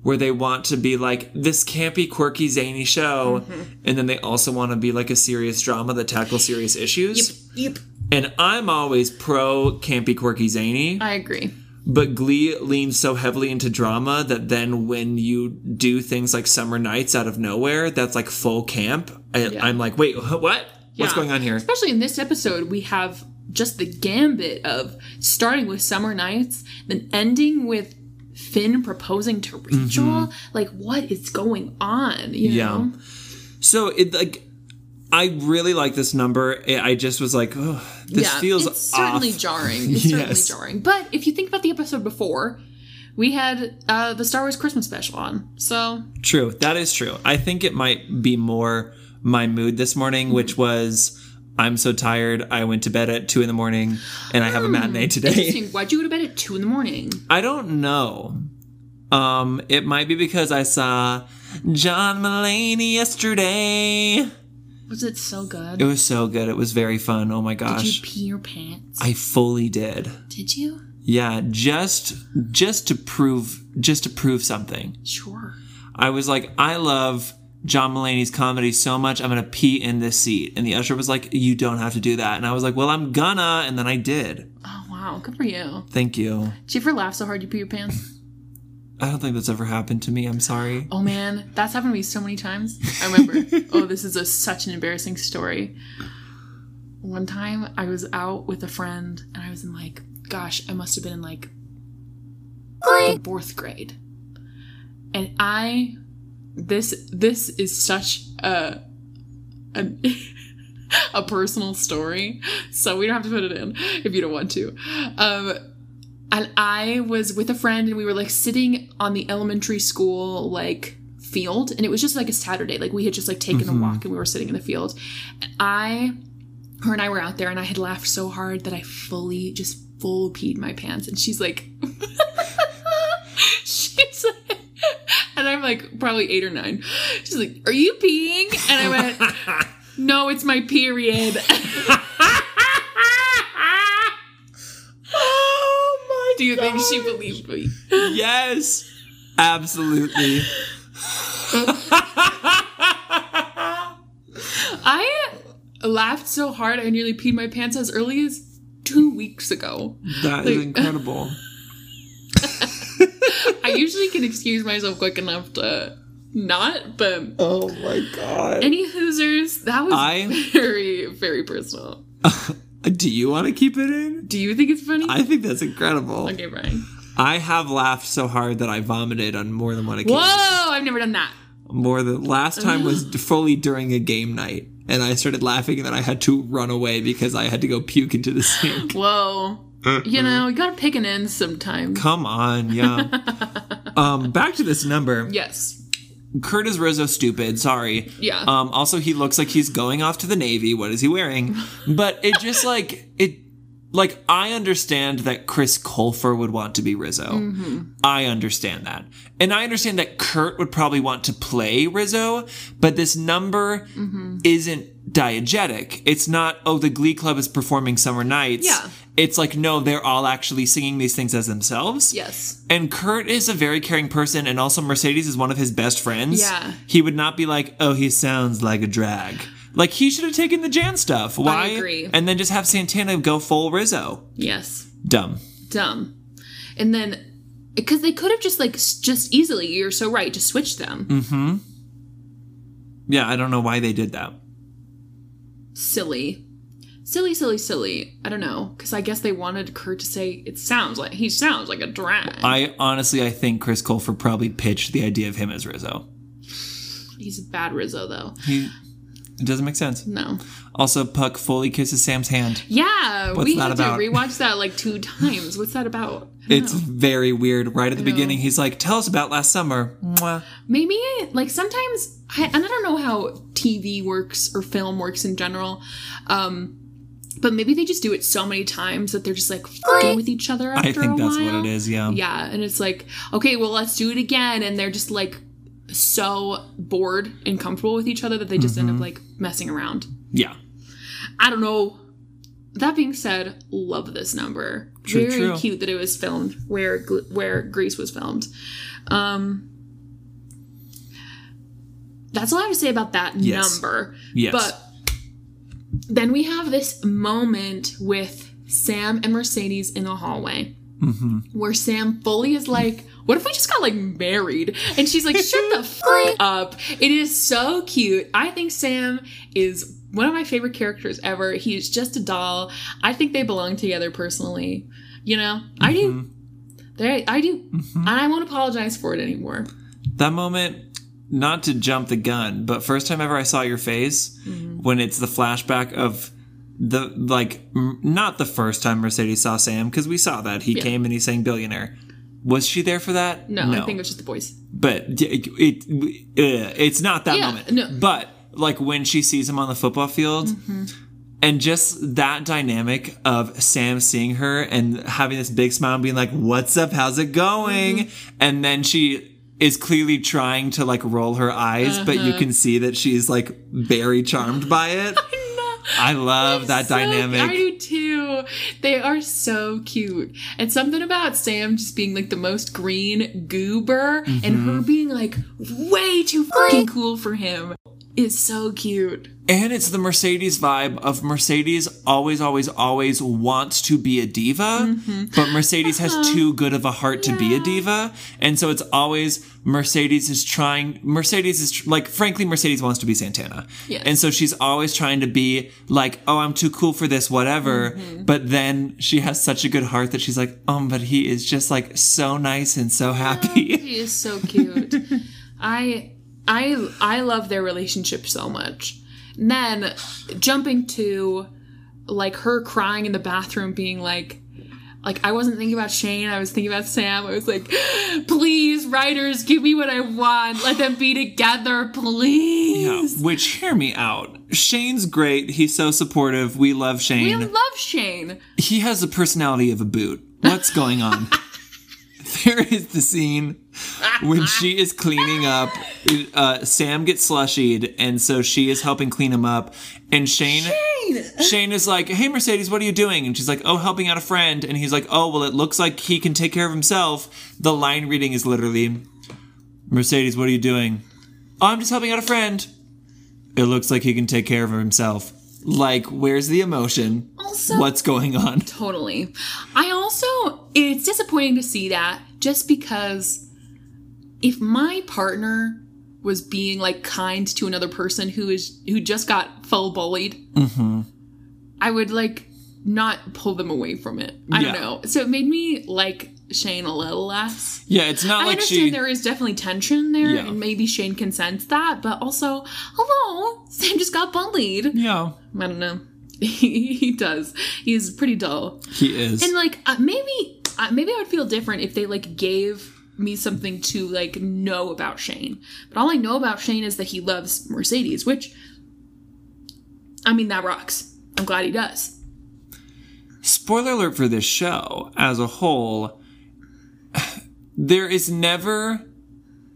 where they want to be like this campy, quirky, zany show, and then they also want to be like a serious drama that tackles serious issues. Yep. yep. And I'm always pro campy, quirky, zany. I agree. But Glee leans so heavily into drama that then when you do things like Summer Nights out of nowhere, that's like full camp. I, Yeah. I'm like, wait, what? What's Yeah. going on here? Especially in this episode, we have just the gambit of starting with Summer Nights, then ending with Finn proposing to Rachel. Like, what is going on? You Mm-hmm. Yeah. know? So it like, I really like this number. I just was like, oh, this yeah, feels it's certainly off. jarring. It's certainly jarring. But if you think about the episode before, we had uh, the Star Wars Christmas special on. So True, that is true. I think it might be more my mood this morning, which was I'm so tired. I went to bed at two in the morning, and I have a matinee today. Why'd you go to bed at two in the morning? I don't know. Um, it might be because I saw John Mulaney yesterday. Was it so good? It was so good. It was very fun. Oh my gosh! Did you pee your pants? I fully did. Did you? Yeah, just just to prove just to prove something. Sure. I was like, I love John Mulaney's comedy so much, I'm gonna pee in this seat. And the usher was like, You don't have to do that. And I was like, Well, I'm gonna, and then I did. Oh wow, good for you. Thank you. Did you ever laugh so hard you pee your pants? I don't think that's ever happened to me. I'm sorry. Oh man, that's happened to me so many times. I remember. oh, this is a, such an embarrassing story. One time I was out with a friend and I was in like, gosh, I must have been in like the fourth grade. And I this this is such a a, a personal story. So we don't have to put it in if you don't want to. Um and I was with a friend and we were like sitting on the elementary school like field and it was just like a Saturday. Like we had just like taken a walk and we were sitting in the field. And I her and I were out there and I had laughed so hard that I fully just full peed my pants and she's like she's like and I'm like probably eight or nine. She's like, Are you peeing? And I went, No, it's my period. Oh my Do you think she believed me? Yes. Absolutely. I laughed so hard I nearly peed my pants as early as two weeks ago. That is incredible. I usually can excuse myself quick enough to not, but Oh my god. any hoosers, that was I- very, very personal. Do you want to keep it in? Do you think it's funny? I think that's incredible. okay, Brian. I have laughed so hard that I vomited on more than one occasion. Whoa, I've never done that. More than last time was fully during a game night, and I started laughing, and then I had to run away because I had to go puke into the sink. Whoa. You know, you gotta pick an end sometimes. Come on, yeah. um, back to this number. Yes. Kurt is Rizzo stupid. Sorry. Yeah. Um. Also, he looks like he's going off to the Navy. What is he wearing? But it just like it. Like I understand that Chris Colfer would want to be Rizzo. I understand that, and I understand that Kurt would probably want to play Rizzo. But this number isn't diegetic. It's not. Oh, the Glee Club is performing Summer Nights. Yeah. It's like no, they're all actually singing these things as themselves. Yes. And Kurt is a very caring person, and also Mercedes is one of his best friends. Yeah. He would not be like, oh, he sounds like a drag. Like, he should have taken the Jan stuff. Why? agree. And then just have Santana go full Rizzo. Yes. Dumb. Dumb. And then, because they could have just like, just easily, you're so right, just switch them. Mm. Hmm. Yeah, I don't know why they did that. Silly. Silly, silly, silly. I don't know because I guess they wanted Kurt to say it sounds like he sounds like a drag. I honestly, I think Chris Colfer probably pitched the idea of him as Rizzo. He's a bad Rizzo though. He, it doesn't make sense. No. Also, Puck fully kisses Sam's hand. Yeah, What's we that had about? to rewatch that like two times. What's that about? It's know. very weird. Right at the beginning, he's like, "Tell us about last summer." Mwah. maybe like sometimes I, and I don't know how TV works or film works in general. Um but maybe they just do it so many times that they're just like fucking with each other after I think that's while. what it is. Yeah. Yeah, and it's like, okay, well, let's do it again. And they're just like so bored and comfortable with each other that they just end up Mm-hmm. like messing around. Yeah. I don't know. That being said, love this number. True, Very true. cute that it was filmed where where Grease was filmed. Um, that's all I have to say about that Yes. number. Yes. But then we have this moment with Sam and Mercedes in the hallway Mm-hmm. where Sam fully is like, What if we just got like married? And she's like, Shut the fuck up. It is so cute. I think Sam is one of my favorite characters ever. He is just a doll. I think they belong together personally. You know, I do. Mm-hmm. They, I do. And I won't apologize for it anymore. That moment, not to jump the gun, but first time ever I saw your face Mm-hmm. when it's the flashback of the like m- not the first time Mercedes saw Sam because we saw that he Yeah. came and he sang billionaire. Was she there for that? No, I think it was just the boys. but it, it, uh, it's not that Yeah, moment. no. But like when she sees him on the football field, Mm-hmm. and just that dynamic of Sam seeing her and having this big smile and being like, "What's up? How's it going?" Mm-hmm. And then she is clearly trying to like roll her eyes, but Uh-huh. you can see that she's like very charmed by it. I love that So- dynamic. I do too. They are so cute. And something about Sam just being like the most green goober and Mm-hmm. her being like way too fucking cool for him is so cute. And it's the Mercedes vibe of Mercedes always, always, always wants to be a diva, mm-hmm. but Mercedes has uh-huh. too good of a heart to be a diva. And so it's always Mercedes is trying, Mercedes is tr- like, frankly, Mercedes wants to be Santana. Yes. And so she's always trying to be like, oh, I'm too cool for this, whatever. Mm-hmm. But then she has such a good heart that she's like, um, but he is just like so nice and so happy. He is so cute. I I I love their relationship so much. And then jumping to like her crying in the bathroom being like like I wasn't thinking about Shane, I was thinking about Sam. I was like, please, writers, give me what I want. Let them be together, please. Yeah, which hear me out. Shane's great. He's so supportive. We love Shane. We love Shane. he has the personality of a boot. What's going on? there is the scene when she is cleaning up. Uh, Sam gets slushied, and so she is helping clean him up. And Shane, Shane, is like, "Hey, Mercedes, what are you doing?" And she's like, "Oh, helping out a friend." And he's like, "Oh, well, it looks like he can take care of himself." The line reading is literally, "Mercedes, what are you doing?" "Oh, I'm just helping out a friend." It looks like he can take care of himself. Like, where's the emotion? Also- What's going on? Totally. I also, it's disappointing to see that just because if my partner was being like kind to another person who is who just got full bullied, mm-hmm. I would like not pull them away from it. I don't know. So it made me like Shane a little less. Yeah, it's not I like understand she. there is definitely tension there, Yeah. and maybe Shane can sense that, but also, hello, Sam just got bullied. Yeah, I don't know. he does. He's pretty dull. he is. And like uh, maybe uh, maybe I would feel different if they like gave me something to like know about Shane. But all I know about Shane is that he loves Mercedes, which I mean that rocks. I'm glad he does. Spoiler alert for this show as a whole. There is never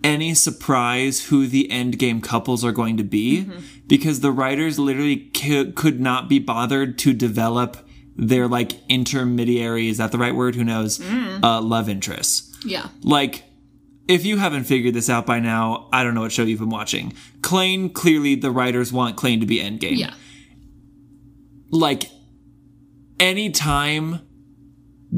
any surprise who the end game couples are going to be because the writers literally c- could not be bothered to develop their like intermediary is that the right word? Who knows? Uh, love interests. Yeah. like if you haven't figured this out by now i don't know what show you've been watching. Klaine clearly the writers want Klaine to be endgame. Yeah. like anytime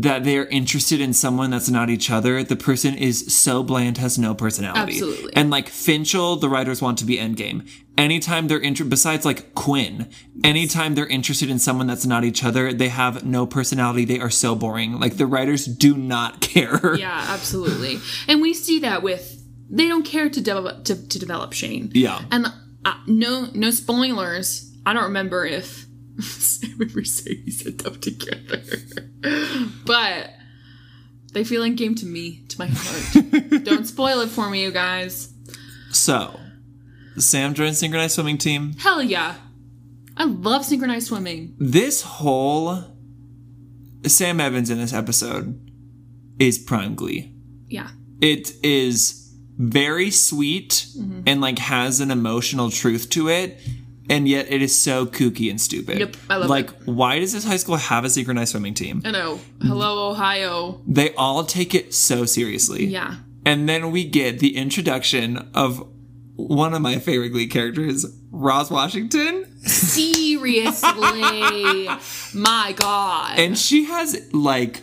that they're interested in someone that's not each other, the person is so bland, has no personality. Absolutely. And like Finchel, the writers want to be endgame. anytime they're interested, besides like Quinn, anytime they're interested in someone that's not each other, they have no personality. They are so boring. Like the writers do not care. Yeah, absolutely. and we see that with they don't care to develop to, to develop Shane. Yeah. And uh, no no spoilers. I don't remember if Remember saying he said them together, but they feel like game to me, to my heart. don't spoil it for me, you guys. So, Sam joins synchronized swimming team. Hell yeah, I love synchronized swimming. This whole Sam Evans in this episode is prime glee. Yeah, it is very sweet Mm-hmm. and like has an emotional truth to it and yet it is so kooky and stupid Yep, I love like it. Like, why does this high school have a synchronized swimming team I know. Hello, Ohio. they all take it so seriously Yeah. and then we get the introduction of one of my favorite glee characters Roz Washington Seriously, my God. and she has like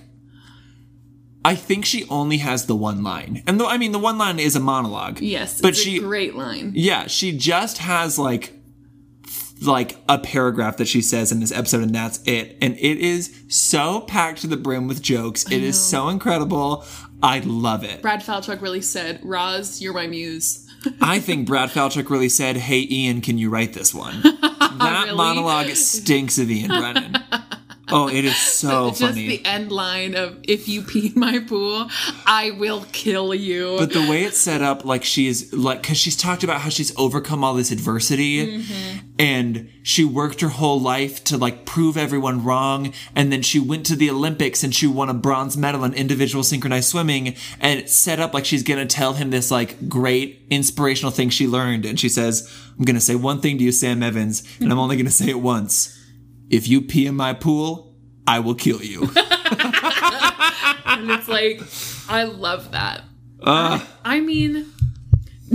I think she only has the one line. And though I mean the one line is a monologue. yes, But it's she a great line. Yeah, she just has like like a paragraph that she says in this episode and that's it. And it is so packed to the brim with jokes. It is so incredible. I love it. Brad Falchuk really said, "Roz, you're my muse." I think Brad Falchuk really said, "Hey Ian, can you write this one?" That Really? monologue stinks of Ian Brennan. Oh, it is so Just funny. the end line of "If you pee in my pool, I will kill you." But the way it's set up, like she is like, because she's talked about how she's overcome all this adversity, mm-hmm. and she worked her whole life to like prove everyone wrong, and then she went to the Olympics and she won a bronze medal in individual synchronized swimming, and it's set up like she's gonna tell him this like great inspirational thing she learned, and she says, "I'm gonna say one thing to you, Sam Evans, and I'm only gonna say it once. If you pee in my pool, I will kill you." and it's like, I love that. Uh, I mean,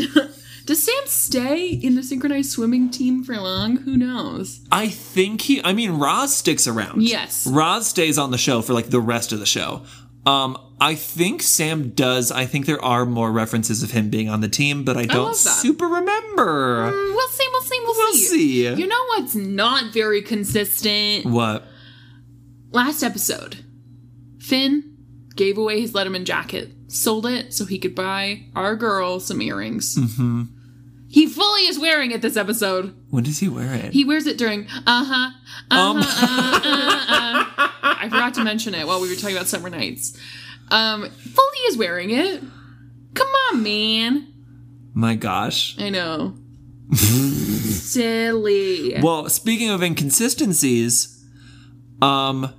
does Sam stay in the synchronized swimming team for long? Who knows? I think he. I mean, Roz sticks around. Yes. Roz stays on the show for like the rest of the show. Um, I think Sam does. I think there are more references of him being on the team, but I don't that. super remember. Mm, We'll see. We'll see. We'll, We'll see. see. You know what's not very consistent? What? Last episode, Finn gave away his Letterman jacket, sold it so he could buy our girl some earrings. Mm-hmm. He fully is wearing it this episode. When does he wear it? He wears it during uh huh. um, I forgot to mention it while we were talking about summer nights. Um, fully is wearing it. Come on, man. my gosh. I know. Silly. Well, speaking of inconsistencies, um,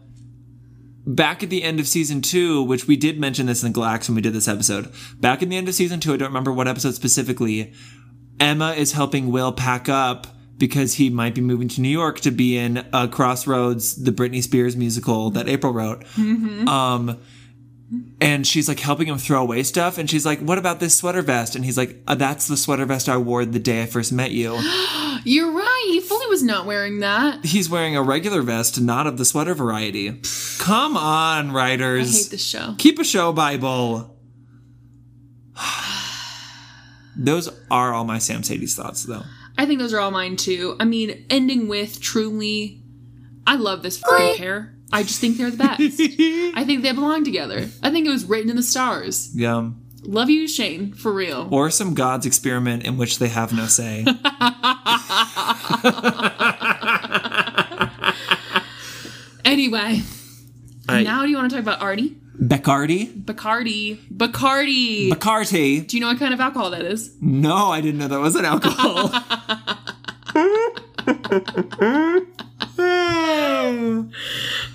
back at the end of season two, which we did mention this in the Glax when we did this episode, back in the end of season two, I don't remember what episode specifically, Emma is helping Will pack up because he might be moving to New York to be in uh, CrossRhodes, the Britney Spears musical that April wrote. Um, and she's like helping him throw away stuff. And she's like, What about this sweater vest? And he's like, uh, That's the sweater vest I wore the day I first met you. You're right. He fully was not wearing that. He's wearing a regular vest, not of the sweater variety. Come on, writers. I hate this show. Keep a show Bible. Those are all my Samcedes thoughts, though. I think those are all mine too. I mean, ending with truly, I love this freaking pair. I just think they're the best. I think they belong together. I think it was written in the stars. Yeah. Love you, Shane, for real. Or some God's experiment in which they have no say. Anyway, I- now do you want to talk about Artie? Bacardi? Bacardi. Bacardi. Bacardi? do you know what kind of alcohol that is? No, I didn't know that was an alcohol.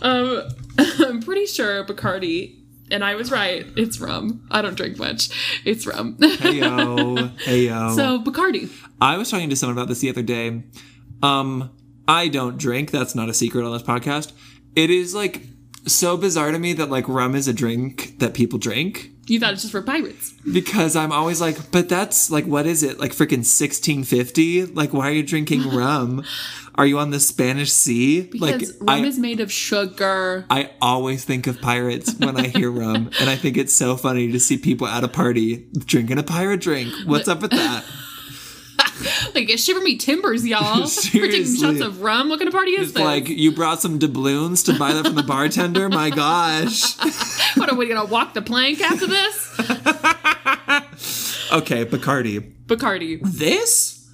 Um, I'm pretty sure Bacardi, and I was right. It's rum. I don't drink much. It's rum. hey yo, hey yo. so Bacardi. I was talking to someone about this the other day. Um, I don't drink. That's not a secret on this podcast. It is like so bizarre to me that like rum is a drink that people drink You thought it's just for pirates. because I'm always like, but that's like, what is it? Like freaking 1650? Like, why are you drinking rum? Are you on the Spanish Sea? Because like, rum I, is made of sugar. I always think of pirates when I hear rum, and I think it's so funny to see people at a party drinking a pirate drink. What's up with that? like shiver me timbers, y'all. We're taking Seriously. shots of rum. What kind of party is It's this? like you brought some doubloons to buy that from the bartender. My gosh. what are we gonna walk the plank after this? Okay, Bacardi. Bacardi. This,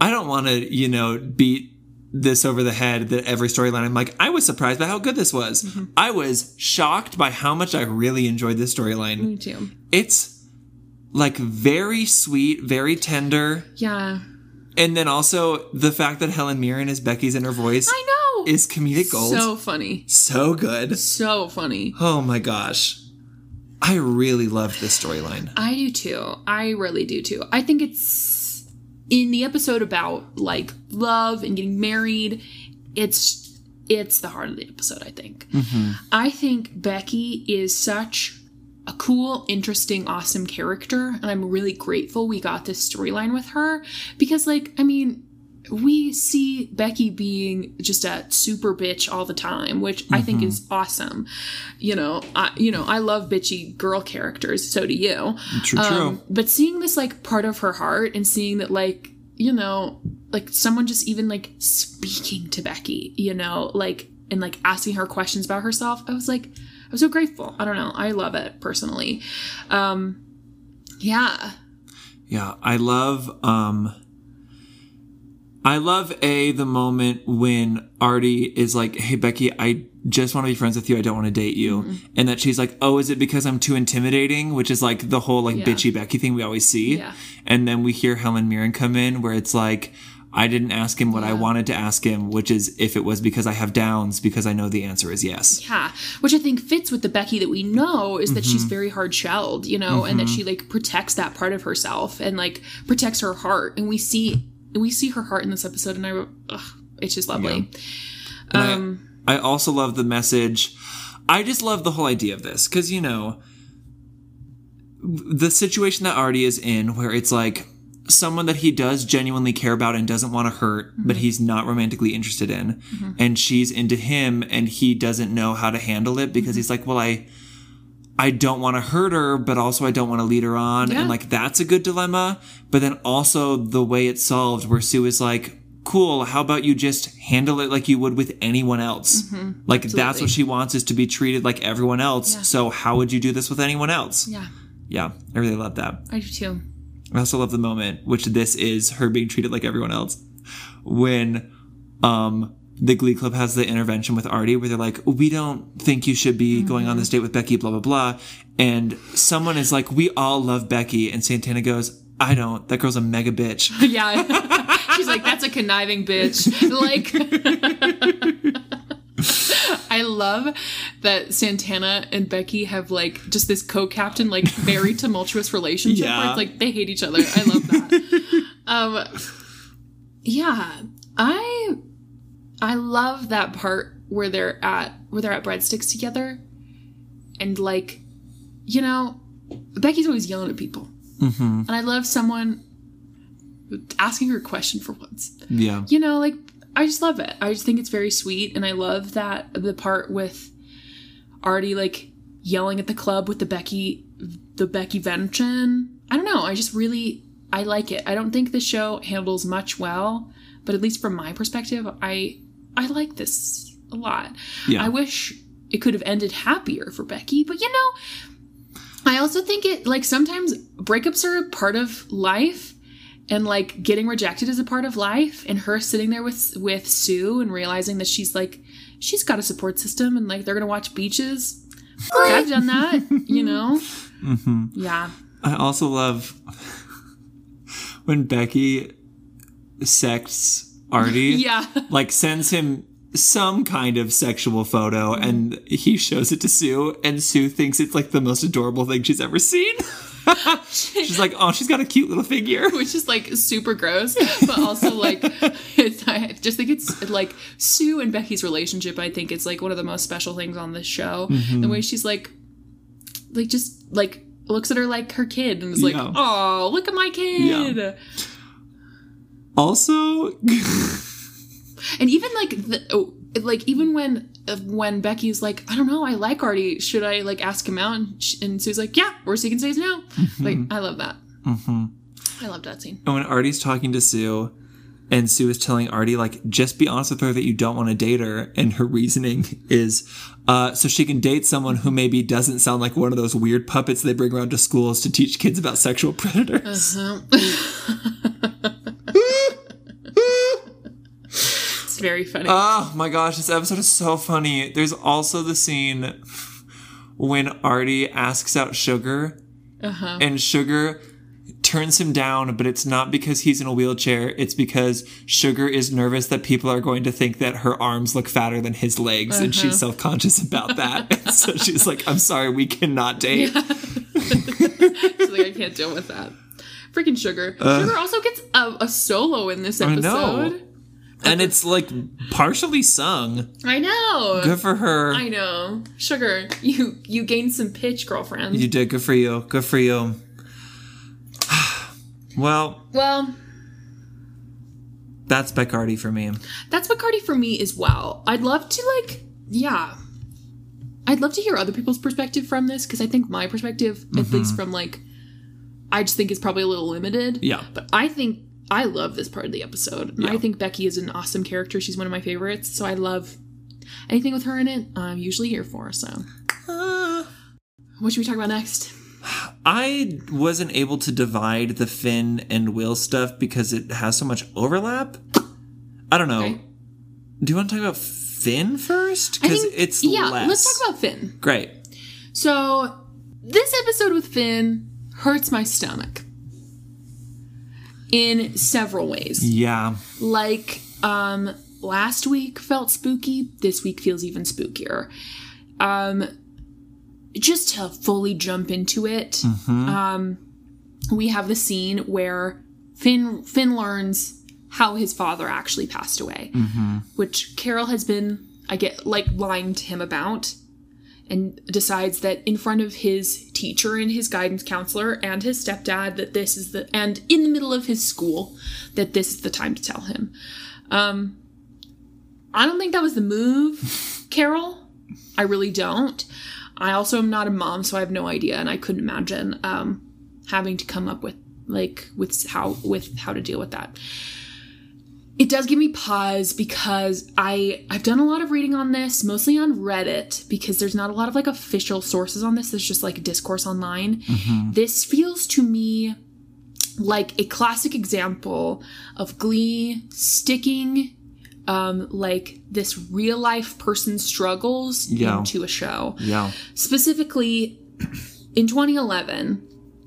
I don't want to, you know, beat this over the head that every storyline. I'm like, I was surprised by how good this was. Mm-hmm. I was shocked by how much I really enjoyed this storyline. Me too. It's like very sweet, very tender. Yeah. And then also the fact that Helen Mirren is Becky's inner voice I know. is comedic gold. so funny. so good. So funny. Oh my gosh. I really loved this storyline. I do too. I really do too. I think it's in the episode about like love and getting married. It's it's the heart of the episode. I think. Mm-hmm. I think Becky is such a cool, interesting, awesome character, and I'm really grateful we got this storyline with her because, like, I mean. We see Becky being just a super bitch all the time, which I think is awesome. You know, I you know I love bitchy girl characters. So do you. True, true. Um, but seeing this like part of her heart and seeing that like you know like someone just even like speaking to becky you know like and like asking her questions about herself i was like i was so grateful i don't know i love it personally um yeah Yeah, I love um I love a the moment when Artie is like, "Hey Becky, I just want to be friends with you. I don't want to date you." Mm-hmm. And that she's like, "Oh, is it because I'm too intimidating?" Which is like the whole like Yeah. bitchy Becky thing we always see. Yeah. And then we hear Helen Mirren come in where it's like, "I didn't ask him what I wanted to ask him, which is if it was because I have downs because I know the answer is yes." yeah which i think fits with the becky that we know is that Mm-hmm. she's very hard shelled you know and that she like protects that part of herself and like protects her heart and we see we see her heart in this episode and i ugh, it's just lovely And um I, I also love the message. I just love the whole idea of this because, you know, the situation that Artie is in, where it's like someone that he does genuinely care about and doesn't want to hurt, but mm-hmm. he's not romantically interested in. Mm-hmm. And she's into him and he doesn't know how to handle it because mm-hmm. he's like, well, I. I don't want to hurt her, but also I don't want to lead her on. Yeah. And like, that's a good dilemma. But then also the way it's solved, where Sue is like, cool, how about you just handle it like you would with anyone else? Like, that's what she wants is to be treated like everyone else. So, how would you do this with anyone else? yeah Yeah, I really love that. i do too I also love the moment, which this is her being treated like everyone else, when um the Glee Club has the intervention with Artie where they're like, We don't think you should be going on this date with Becky, blah, blah, blah. And someone is like, We all love Becky. And Santana goes, I don't. That girl's a mega bitch. Yeah. She's like, that's a conniving bitch. Like, I love that Santana and Becky have like just this co captain, like very tumultuous relationship where Yeah. it's like they hate each other. I love that. um, yeah. I, I love that part where they're at, where they're at Breadstix together and like, you know, Becky's always yelling at people. And I love someone asking her a question for once. Yeah. You know, like I just love it. I just think it's very sweet, and I love that the part with Artie like yelling at the club with the Becky, the Becky vention. I don't know. I just really I like it. I don't think the show handles much well, but at least from my perspective, I I like this a lot. Yeah. I wish it could have ended happier for Becky, but you know, I also think it like sometimes breakups are a part of life and like getting rejected is a part of life and her sitting there with with Sue and realizing that she's like she's got a support system and like they're gonna watch beaches. I've done that, you know. Mm-hmm. Yeah, I also love when Becky sexts Artie. yeah. like sends him some kind of sexual photo mm-hmm. and he shows it to Sue and Sue thinks it's like the most adorable thing she's ever seen. she's like, "Oh, she's got a cute little figure." which is like super gross, but also like it's, I just think it's like Sue and Becky's relationship. I think it's like one of the most special things on this show. Mm-hmm. The way she's like, like just like looks at her like her kid and is like, Yeah. "Oh, look at my kid." Also, And even like the, oh, like even when when Becky's like, I don't know, I like Artie. Should I like ask him out? And, sh- and Sue's like, Yeah, or you can say no. Like I love that. Mm-hmm. I loved that scene. And when Artie's talking to Sue, and Sue is telling Artie, like, just be honest with her that you don't want to date her. And her reasoning is uh, so she can date someone who maybe doesn't sound like one of those weird puppets they bring around to schools to teach kids about sexual predators. It's uh-huh. very funny. Oh my gosh, this episode is so funny. There's also the scene when Artie asks out Sugar, uh-huh. and Sugar turns him down, but it's not because he's in a wheelchair. It's because Sugar is nervous that people are going to think that her arms look fatter than his legs, and she's uh-huh. self conscious about that. so she's like, I'm sorry, we cannot date. She's like, I can't deal with that. Freaking Sugar. Uh. Sugar also gets a, a solo in this episode. And it's like partially sung. I know. Good for her. I know. Sugar, you you gained some pitch, girlfriend. You did. Good for you. Good for you. well, well, that's Bacardi for me. that's Bacardi for me as well. I'd love to like, yeah. I'd love to hear other people's perspective from this because I think my perspective, at mm-hmm. least from like, I just think is probably a little limited. Yeah. But I think I love this part of the episode. And I think Becky is an awesome character. She's one of my favorites. So I love anything with her in it. I'm usually here for. So, uh. what should we talk about next? I wasn't able to divide the Finn and Will stuff because it has so much overlap. I don't know. Okay. Do you want to talk about Finn first? Because it's yeah. less. Let's talk about Finn. Great. So, this episode with Finn hurts my stomach in several ways. Yeah. Like, um, last week felt spooky. This week feels even spookier. Um, just to fully jump into it, um, we have the scene where Finn Finn learns how his father actually passed away, which Carol has been, I get like lying to him about and decides that in front of his teacher and his guidance counselor and his stepdad that this is the and in the middle of his school that this is the time to tell him. Um i don't think that was the move carol. I really don't. I also am not a mom so i have no idea and i couldn't imagine um having to come up with like with how with how to deal with that it does give me pause because I I've done a lot of reading on this, mostly on Reddit, because there's not a lot of like official sources on this. There's just like discourse online. This feels to me like a classic example of Glee sticking um like this real life person struggles Yeah. into a show Yeah. specifically in 2011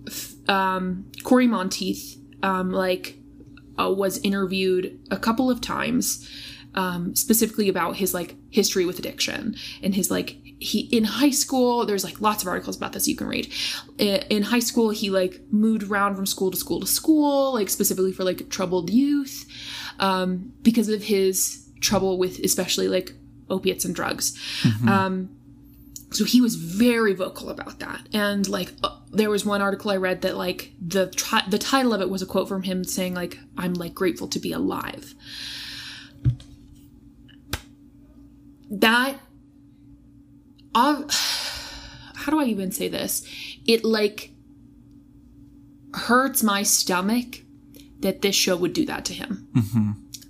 f- um, Cory Monteith um, like uh, was interviewed a couple of times um, specifically about his like history with addiction and his like he in high school there's like lots of articles about this you can read. In high school he like moved around from school to school to school like specifically for like troubled youth um, because of his trouble with especially like opiates and drugs. Um, so he was very vocal about that. And like uh, there was one article i read that like the tri- the title of it was a quote from him saying like i'm like grateful to be alive. That uh, how do i even say this? It like hurts my stomach that this show would do that to him.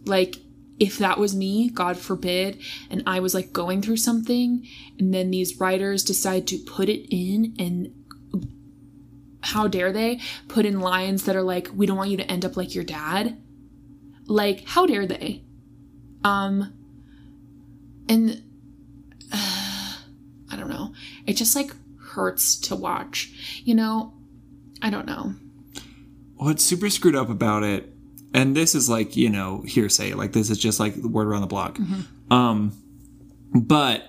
Like if that was me god forbid and i was like going through something and then these writers decide to put it in and how dare they put in lines that are like we don't want you to end up like your dad. Like how dare they? Um and uh, i don't know. It just like hurts to watch you know? I don't know. What's super screwed up about it, and this is like, you know, hearsay, like this is just like the word around the block. Um, but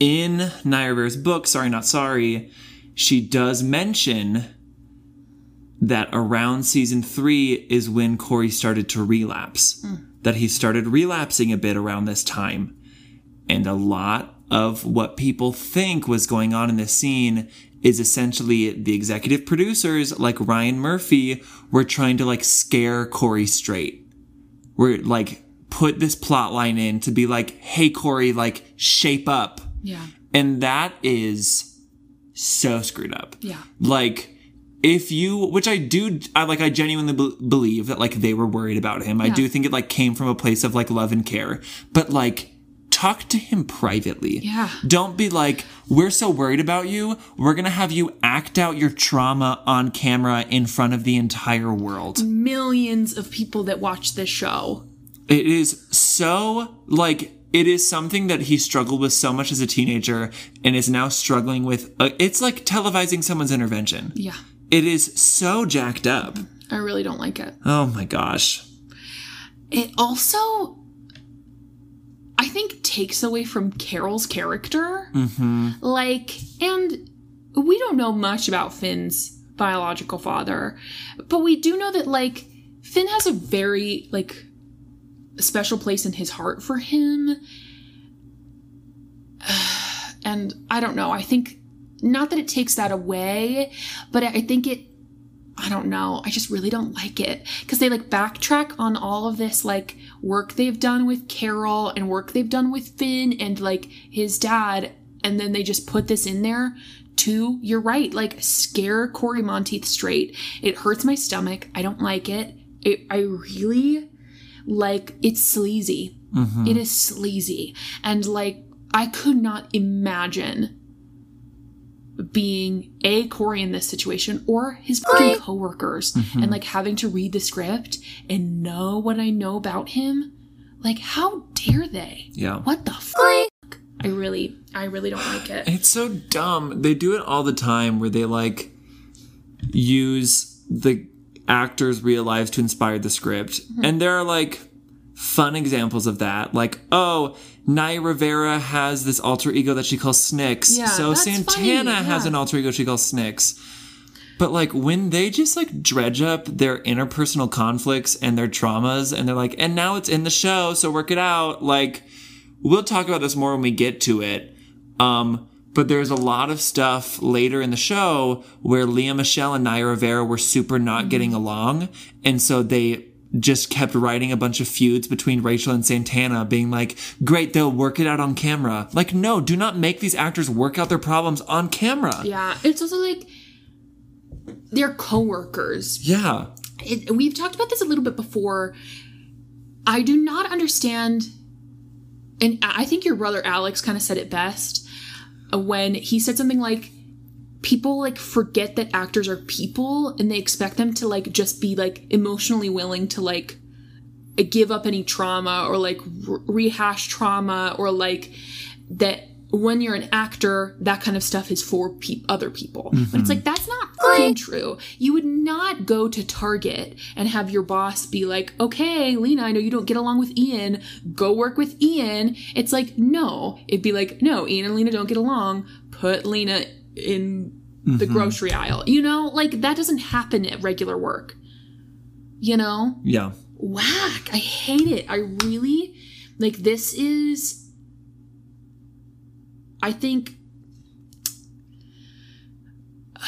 in Naya Rivera's book, Sorry Not Sorry, she does mention that around season three is when Cory started to relapse. That he started relapsing a bit around this time. And a lot of what people think was going on in this scene is essentially the executive producers, like Ryan Murphy, were trying to like scare Cory straight. Were like put this plot line in to be like, hey Cory, like shape up. yeah And that is so screwed up. yeah Like if you which i do i like i genuinely be- believe that like they were worried about him yeah. i do think it like came from a place of like love and care but like talk to him privately Yeah. don't be like we're so worried about you we're gonna have you act out your trauma on camera in front of the entire world Millions of people that watch this show. it is so like it is something that he struggled with so much as a teenager and is now struggling with uh, it's like televising someone's intervention Yeah. it is so jacked up I really don't like it. oh my gosh It also, I think, takes away from Carol's character. Mm-hmm. Like, and we don't know much about Finn's biological father, but we do know that, like, Finn has a very, like, special place in his heart for him. And I don't know. I think, not that it takes that away, but I think it I don't know. I just really don't like it because they like backtrack on all of this like work they've done with Carol and work they've done with Finn and like his dad, and then they just put this in there to you're right, like scare Cory Monteith straight. It hurts my stomach. I don't like it. It I really like it's sleazy. Mm-hmm. It is sleazy, and like I could not imagine being a Cory in this situation or his fucking coworkers and like having to read the script and know what I know about him. Like, how dare they? Yeah. What the fuck? I really, I really don't like it. It's so dumb. They do it all the time where they like use the actors' real lives to inspire the script. Mm-hmm. And there are like fun examples of that. Like, oh, Naya Rivera has this alter ego that she calls Snix. Yeah, so Santana funny, has an alter ego she calls Snix. But like when they just like dredge up their interpersonal conflicts and their traumas and they're like, and now it's in the show, so work it out. Like, we'll talk about this more when we get to it. Um, but there's a lot of stuff later in the show where Lea Michele and Naya Rivera were super not getting along. And so they just kept writing a bunch of feuds between Rachel and Santana, being like, great, they'll work it out on camera. Like, no, do not make these actors work out their problems on camera. Yeah, it's also like they're coworkers. Yeah. it, we've talked about this a little bit before. I do not understand, and I think your brother Alex kind of said it best uh, when he said something like, "People like forget that actors are people, and they expect them to like just be like emotionally willing to like give up any trauma or like re- rehash trauma or like that." When you're an actor, that kind of stuff is for pe- other people. But it's mm-hmm. like, that's not fucking true. You would not go to Target and have your boss be like, okay, Lena, I know you don't get along with Ian. Go work with Ian. It's like, no. It'd be like, no, Ian and Lena don't get along. Put Lena in the mm-hmm. grocery aisle. You know, like that doesn't happen at regular work. You know? Yeah. whack. I hate it. I really like this is I think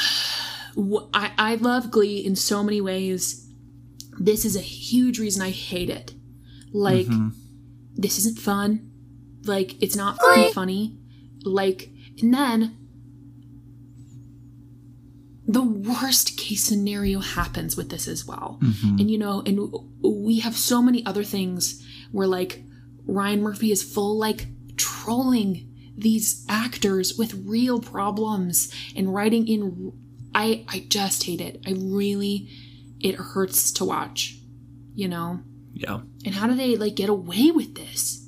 I, I love Glee in so many ways. This is a huge reason I hate it. Like, mm-hmm. this isn't fun. Like, it's not funny. Like, and then the worst case scenario happens with this as well. Mm-hmm. And you know, and we have so many other things where like Ryan Murphy is full like trolling these actors with real problems and writing in I I just hate it. I really it hurts to watch, you know. Yeah. And how do they like get away with this?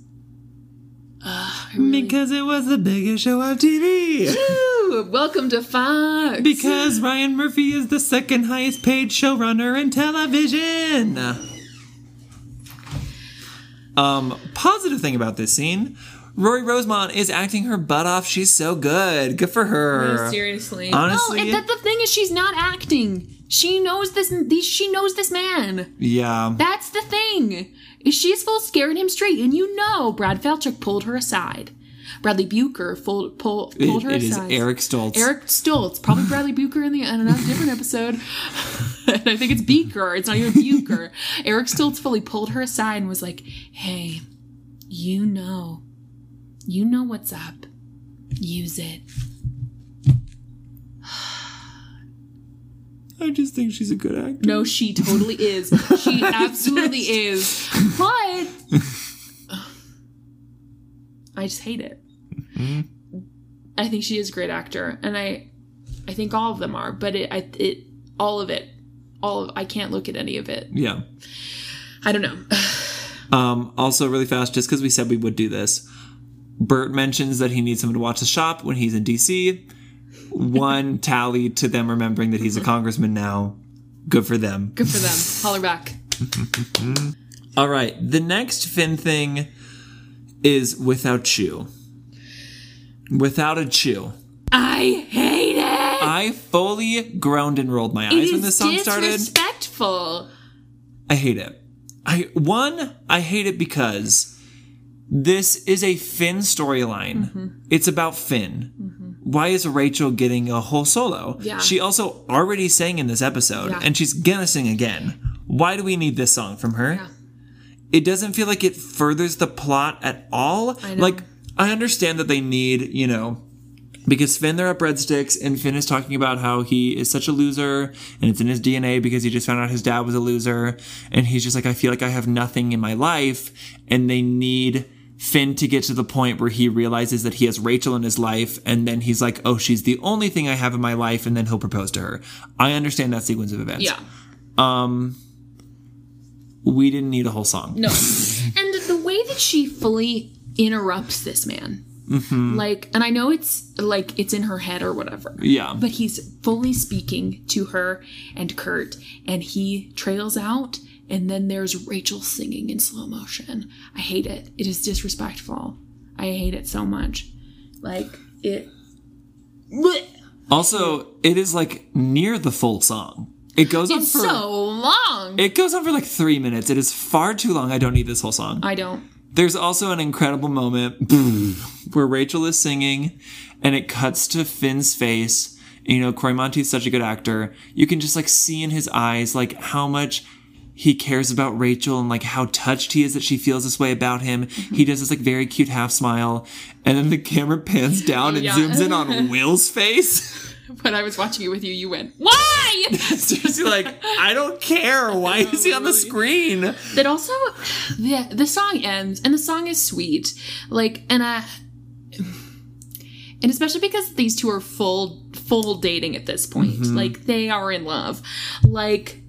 Ugh, really- Because it was the biggest show on TV. Ooh, welcome to Fox. Because Ryan Murphy is the second highest paid showrunner in television. Um, positive thing about this scene. Romy Rosemont is acting her butt off. She's so good. Good for her. No, seriously. Honestly- no, and that the thing is, she's not acting. She knows this. She knows this man. Yeah. That's the thing. She's full scaring him straight, and you know Brad Falchuk pulled her aside. Bradley Buecker pulled pull, pulled It- her it is aside. Eric Stoltz. Eric Stoltz, probably Bradley Buecker in the in another different episode. and I think it's Beaker. It's not even Buecker. Eric Stoltz fully pulled her aside and was like, "Hey, you know, you know what's up. Use it." I just think she's a good actor. No, she totally is. She absolutely is. But I just hate it. I think she is a great actor, and I, I think all of them are. But it, I, it, all of it, all of. I can't look at any of it. Yeah. I don't know. Um, also, really fast, just because we said we would do this, Bert mentions that he needs someone to watch the shop when he's in DC. One tally to them remembering that he's a congressman now. Good for them. Good for them. Holler back. All right, the next Finn thing is without chew. Without a chew. I hate it. I fully groaned and rolled my eyes when this song started. disrespectful. I hate it. I one, I hate it because this is a Finn storyline. Mm-hmm. It's about Finn. Why is Rachel getting a whole solo? Yeah. She also already sang in this episode Yeah. and she's gonna sing again. Why do we need this song from her? Yeah. It doesn't feel like it furthers the plot at all. I know. Like I understand that they need, you know, because Finn, they're at Breadstix, and Finn is talking about how he is such a loser, and it's in his DNA because he just found out his dad was a loser, and he's just like, I feel like I have nothing in my life, and they need Finn to get to the point where he realizes that he has Rachel in his life, and then he's like, oh, she's the only thing I have in my life, and then he'll propose to her. I understand that sequence of events. Yeah. Um, We didn't need a whole song. No. and the way that she fully interrupts this man. Mm-hmm. Like, and I know it's like it's in her head or whatever. Yeah. But he's fully speaking to her and Kurt, and he trails out, and then there's Rachel singing in slow motion. I hate it. It is disrespectful. I hate it so much. Like, it. Blech. Also, it is like near the full song. It goes on It's for so long. it goes on for like three minutes. It is far too long. I don't need this whole song. I don't. There's also an incredible moment where Rachel is singing and it cuts to Finn's face. You know, Cory Monteith's such a good actor. You can just like see in his eyes like how much he cares about Rachel and like how touched he is that she feels this way about him. He does this like very cute half smile. And then the camera pans down and Yeah. zooms in on Will's face. When I was watching it with you, you went, Why? Seriously, like, I don't care. Why is he on the screen? that also the the song ends and the song is sweet like and i and especially because these two are full full dating at this point Mm-hmm. like they are in love like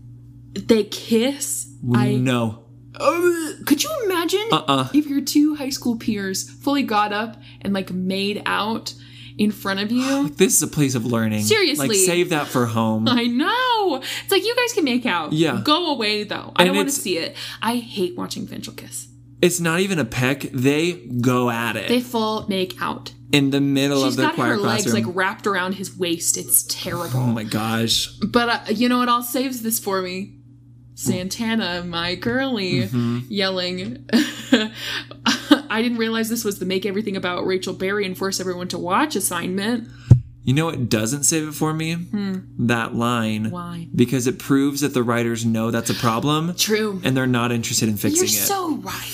they kiss i no. Ugh. could you imagine Uh-uh. if your two high school peers fully got up and like made out in front of you This is a place of learning. Seriously. Like, save that for home. I know. It's like you guys can make out. Yeah. Go away though. I And don't want to see it. I hate watching Finchel kiss. It's not even a peck. They go at it They full make out. in the middle She's of their got choir her legs like wrapped around his waist. It's terrible. oh my gosh. But uh, you know what all saves this for me? Santana, my girly, Mm-hmm. yelling. I didn't realize this was the make everything about Rachel Berry and force everyone to watch assignment. You know what doesn't save it for me? That line. Hmm. Why? Because it proves that the writers know that's a problem. True. And they're not interested in fixing You're it. so right.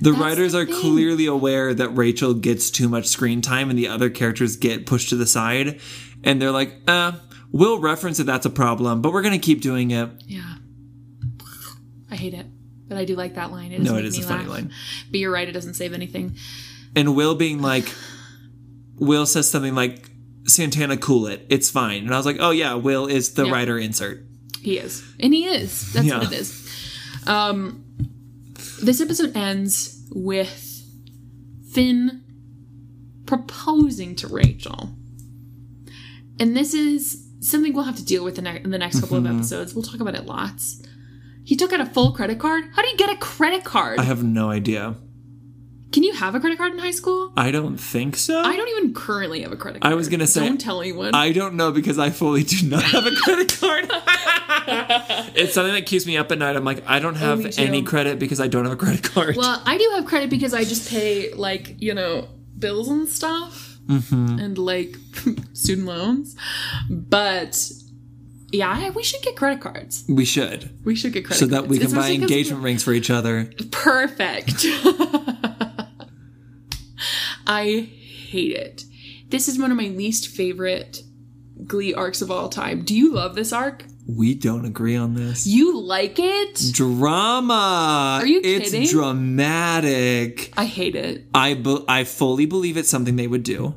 the that's writers the are thing. clearly aware that Rachel gets too much screen time and the other characters get pushed to the side. And they're like, uh, we'll reference that that's a problem, but we're going to keep doing it. Yeah. I hate it. But I do like that line. It No, it is it make me a funny line. But you're right, it doesn't save anything. and Will being like, Will says something like, Santana, cool it. It's fine. And I was like, oh yeah, Will is the Yeah. writer insert. He is. And he is. That's Yeah. what it is. Um this episode ends with Finn proposing to Rachel. And this is something we'll have to deal with in, in the next couple Mm-hmm. of episodes. We'll talk about it lots. He took out a full credit card. How do you get a credit card? I have no idea. Can you have a credit card in high school? I don't think so. I don't even currently have a credit card. I was gonna say- Don't tell anyone. I don't know because I fully do not have a credit card. it's something that keeps me up at night. I'm like, I don't have too. any credit because I don't have a credit card. Well, I do have credit because I just pay like you know bills and stuff, Mm-hmm. and like student loans. But yeah, we should get credit cards. we should. We should get credit So cards that we can buy engagement rings for each other. Perfect. I hate it. This is one of my least favorite Glee arcs of all time. Do you love this arc? We don't agree on this. You like it? Drama. Are you It's kidding? dramatic. I hate it. I be- I fully believe it's something they would do.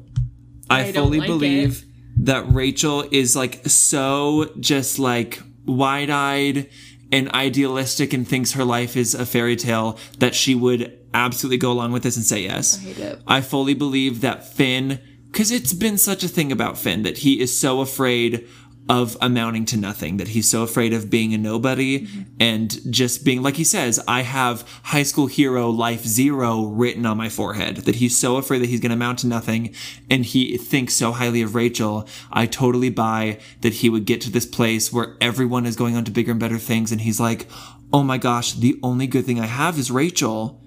I, I fully like believe that Rachel is like so just like wide-eyed and idealistic and thinks her life is a fairy tale that she would absolutely go along with this and say yes. I hate it. I fully believe that Finn cuz it's been such a thing about Finn that he is so afraid of amounting to nothing that he's so afraid of being a nobody mm-hmm. and just being like he says i have high school hero life zero written on my forehead that he's so afraid that he's going to amount to nothing and he thinks so highly of rachel i totally buy that he would get to this place where everyone is going on to bigger and better things and he's like oh my gosh the only good thing i have is rachel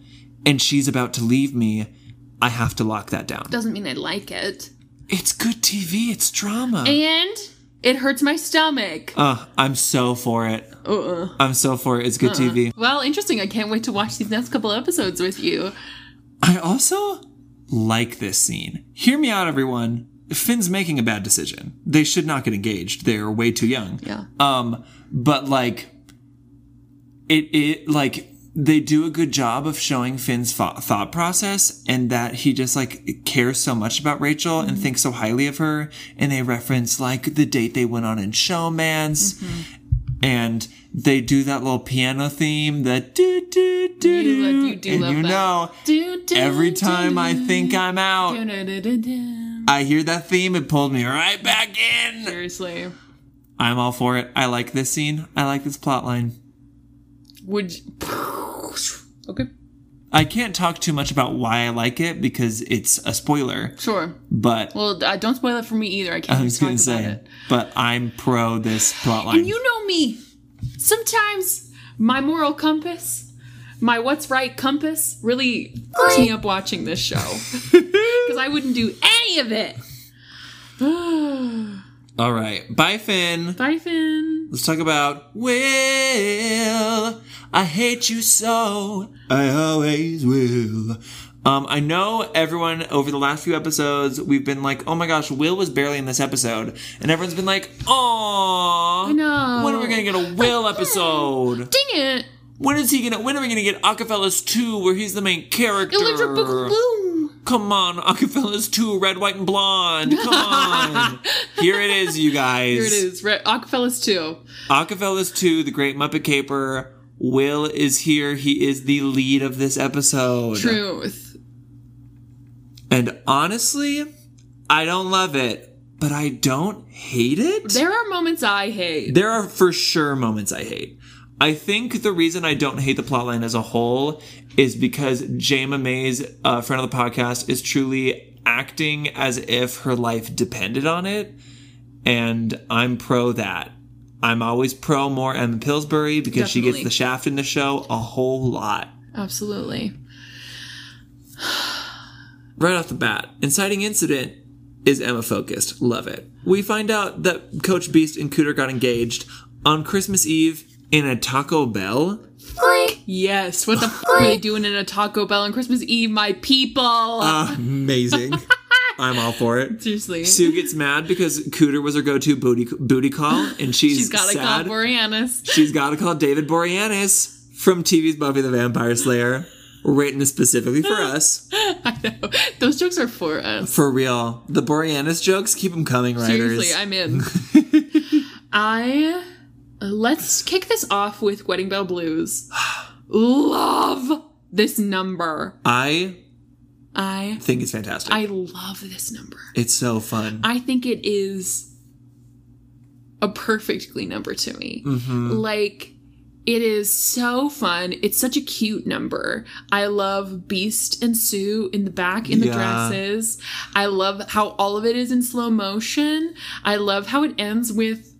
and she's about to leave me. I have to lock that down. Doesn't mean I like it. it's good tv it's drama. And it hurts my stomach. uh, i'm so for it Uh-uh. i'm so for it it's good tv Well, interesting. I can't wait to watch these next couple episodes with you. I also like this scene. Hear me out, everyone. Finn's making a bad decision. They should not get engaged. They're way too young. Yeah. Um, but like, it it like they do a good job of showing Finn's thought, process and that he just like cares so much about Rachel and mm-hmm. thinks so highly of her. And they reference like the date they went on in Showman's. Mm-hmm. And they do that little piano theme, the do do do You do, lo- you do and love you that. know Do, do, Every do, time I think I'm out, do, do, do, do, do. I hear that theme, it pulled me right back in. Seriously. I'm all for it. I like this scene. I like this plot line. Would. Okay. I can't talk too much about why I like it because it's a spoiler, Sure. but Well, uh, don't spoil it for me either. I can't I was gonna about say, it. but I'm pro this plotline. And you know me. Sometimes my moral compass, my what's right compass, really fucks me up watching this show. Because I wouldn't do any of it. all right, bye, Finn. Bye, Finn. Let's talk about Will. I hate you so. I always will. Um, I know everyone over the last few episodes, we've been like, oh my gosh, Will was barely in this episode. And everyone's been like, aww. I know. When are we gonna get a Will episode? Dang it. When is he gonna, when are we gonna get Acafellas 2 where he's the main character? Electric Boogaloo. Come on, Acafellas 2, red, white, and blonde. Come on. Here it is, you guys. Here it is. Re- Acafellas 2. Acafellas 2, The Great Muppet Caper. Will is here. He is the lead of this episode. Truth. And honestly, I don't love it, but I don't hate it. There are moments I hate. There are for sure moments I hate. I think the reason I don't hate the plotline as a whole is because Jayma Mays, a friend of the podcast, is truly acting as if her life depended on it. And I'm pro that. I'm always pro more Emma Pillsbury because she gets the shaft in the show a whole lot. Absolutely. Right off the bat, inciting incident is Emma focused. Love it. We find out that Coach Beiste and Cooter got engaged on Christmas Eve in a Taco Bell. Yes. What the f are they doing in a Taco Bell on Christmas Eve, my people? Amazing. I'm all for it. Seriously. Sue gets mad because Cooter was her go-to booty booty call, and she's, She's got to call sad. Boreanaz. She's got to call David Boreanaz from TV's Buffy the Vampire Slayer, written specifically for us. I know. Those jokes are for us. For real, the Boreanaz jokes keep them coming, writers. Seriously, I'm in. I uh, let's kick this off with Wedding Bell Blues. Love this number. I I think it's fantastic. I love this number. it's so fun. I think it is a perfect Glee number to me. Mm-hmm. Like, it is so fun. It's such a cute number. I love Beiste and Sue in the back in the Yeah. dresses. I love how all of it is in slow motion. I love how it ends with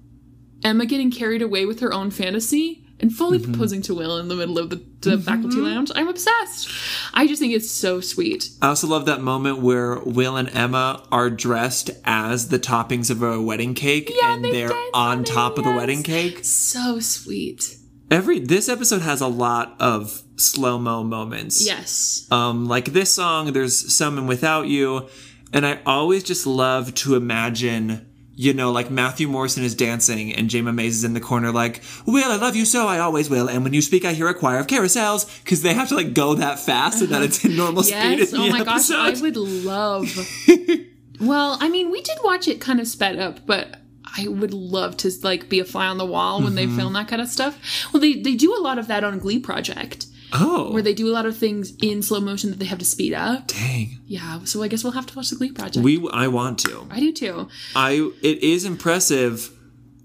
Emma getting carried away with her own fantasy and fully Mm-hmm. proposing to Will in the middle of the, the faculty lounge. I'm obsessed. I just think it's so sweet. I also love that moment where Will and Emma are dressed as the toppings of a wedding cake, Yeah, and they they're on on it, top of the wedding cake. So sweet. Every this episode has a lot of slow mo moments. Yes. Um, like this song, there's some in Without You, and I always just love to imagine you know, like Matthew Morrison is dancing and Jayma Mays is in the corner, like, Will, I love you so, I always will. And when you speak, I hear a choir of carousels because they have to like go that fast so that it's in normal speed. Yes. in the Oh my gosh, I would love. well, I mean, we did watch it kind of sped up, but I would love to like be a fly on the wall when Mm-hmm. they film that kind of stuff. Well, they they do a lot of that on Glee Project, Oh, where they do a lot of things in slow motion that they have to speed up. dang. Yeah, so I guess we'll have to watch the Glee Project. We, I want to. I do too. I it is impressive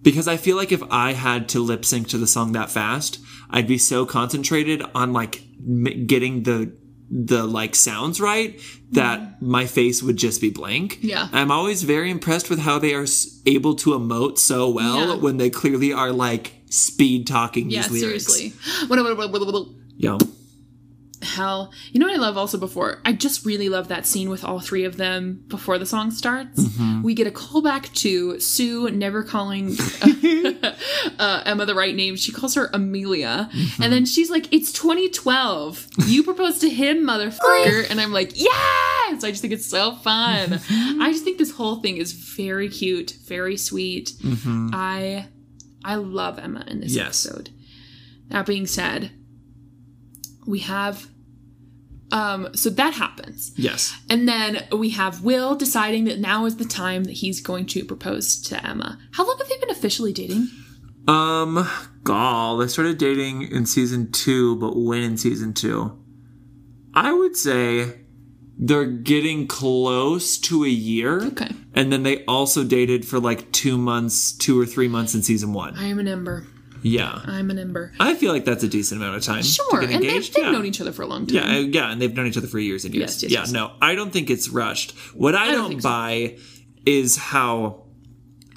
because I feel like if I had to lip sync to the song that fast, I'd be so concentrated on like m- getting the the like sounds right that mm-hmm. my face would just be blank. Yeah. I'm always very impressed with how they are able to emote so well Yeah. when they clearly are like speed talking Yeah, these lyrics. seriously. Yeah. hell you know what i love also before i just really love that scene with all three of them before the song starts Mm-hmm. we get a callback to sue never calling uh, emma the right name she calls her amelia Mm-hmm. and then she's like it's 2012 you proposed to him motherfucker and i'm like yes i just think it's so fun Mm-hmm. i just think this whole thing is very cute very sweet i i love emma in this Mm-hmm. Yes. episode that being said we have um so that happens Yes. and then we have will deciding that now is the time that he's going to propose to emma how long have they been officially dating Um, gall. They started dating in season two, but when in season two? I would say they're getting close to a year. Okay. And then they also dated for like two months, two or three months in season one. i am an ember Yeah. i'm an ember I feel like that's a decent amount of time. sure To get and they've, they've yeah. known each other for a long time Yeah, yeah, and they've known each other for years and years. Yes, yes, yeah, yes. no, I don't think it's rushed. What I, don't don't, think so. buy is how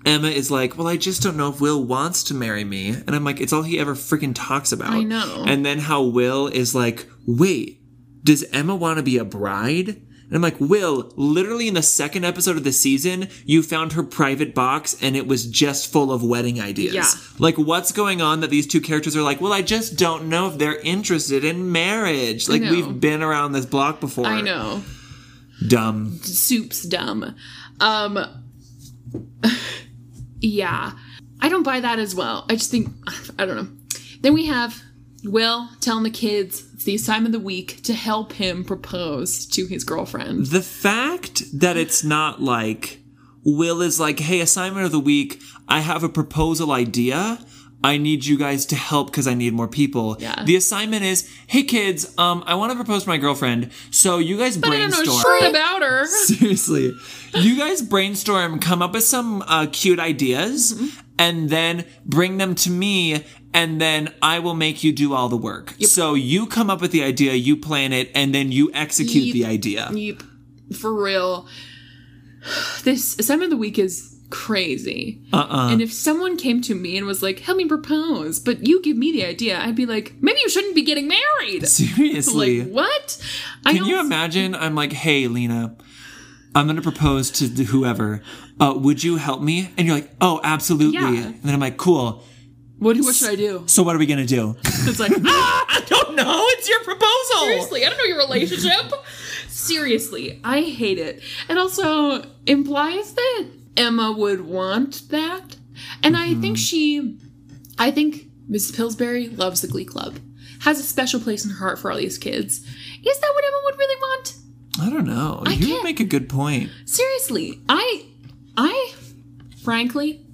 Emma is like, well, I just don't know if Will wants to marry me, and I'm like, it's all he ever freaking talks about. I know. And then how Will is like, wait, does Emma want to be a bride? And I'm like, Will, literally in the second episode of the season, you found her private box and it was just full of wedding ideas. Yeah. Like, what's going on that these two characters are like, well, I just don't know if they're interested in marriage. Like, we've been around this block before. i know Dumb. soup's dumb um yeah i don't buy that as well i just think i don't know then we have will telling the kids it's the assignment of the week to help him propose to his girlfriend The fact that it's not like Will is like, hey, assignment of the week, I have a proposal idea. I need you guys to help because I need more people. Yeah. The assignment is, hey kids, um, I want to propose to my girlfriend. So you guys but i don't brainstorm. know shit about her Seriously. You guys brainstorm, come up with some uh, cute ideas, Mm-hmm. and then bring them to me, and then I will make you do all the work. So you come up with the idea, you plan it, and then you execute the idea. Yep. For real. This assignment of the week is crazy. Uh-uh. And if someone came to me and was like, help me propose, but you give me the idea, I'd be like, maybe you shouldn't be getting married. Seriously. Like, what? Can you imagine? I'm like, hey, Lena, I'm going to propose to whoever. Uh, would you help me? And you're like, oh, absolutely. Yeah. And then I'm like, cool. What, what should I do? So what are we going to do? It's like, ah, I don't know. It's your proposal. seriously, I don't know your relationship. seriously, I hate it. It also implies that Emma would want that. And I think she, I think Mrs. Pillsbury loves the Glee Club, has a special place in her heart for all these kids. Is that what Emma would really want? I don't know. I you can't- make a good point. Seriously, I, I, frankly,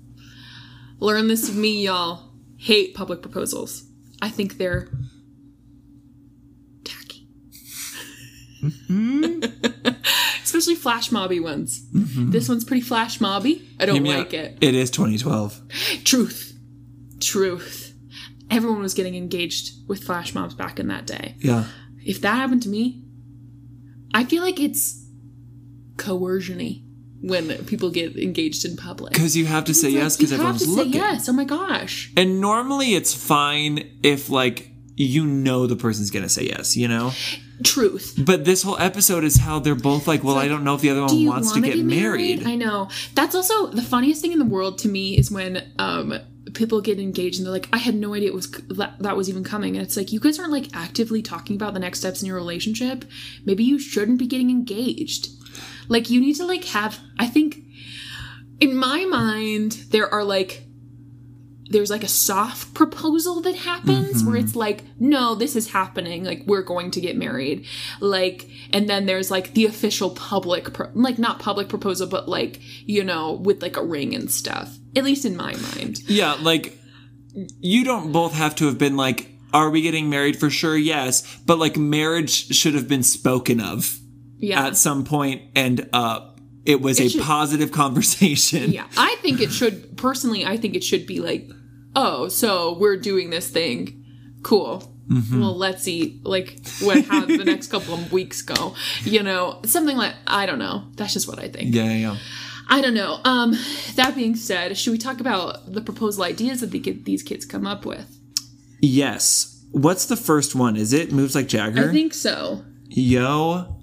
learned this of me, y'all. Hate public proposals. I think they're tacky. Mm-hmm. Especially flash mobby ones. Mm-hmm. This one's pretty flash mobby. I don't like it. It is 2012. Truth. Truth. Everyone was getting engaged with flash mobs back in that day. Yeah. If that happened to me, I feel like it's coercion-y when people get engaged in public. Because you have to say like, yes because everyone's to looking. say yes. Oh my gosh. And normally it's fine if, like, you know the person's going to say yes, you know? Truth. But this whole episode is how they're both like, well, I don't know if the other one wants to get be married. I know. That's also the funniest thing in the world to me is when um people get engaged and they're like, I had no idea it was that, that was even coming. And it's like, you guys aren't like actively talking about the next steps in your relationship. Maybe you shouldn't be getting engaged. Like you need to like have. I think in my mind, there are like there's like a soft proposal that happens where mm-hmm. it's like, no, this is happening. Like we're going to get married. Like, and then there's like the official public, pro- like not public proposal, but like you know with like a ring and stuff. At least in my mind. Yeah, like you don't both have to have been like, are we getting married for sure? Yes, but like marriage should have been spoken of Yeah. at some point, and uh, it was a should- positive conversation. Yeah, I think it should personally. I think it should be like, oh, so we're doing this thing, cool. Mm-hmm. Well, let's see, like, what how the next couple of weeks go. You know, something like I don't know. That's just what I think. yeah, yeah. yeah. I don't know. Um, that being said, should we talk about the proposal ideas that the, kid- these kids come up with? Yes. What's the first one? Is it moves like Jagger? I think so. Yo,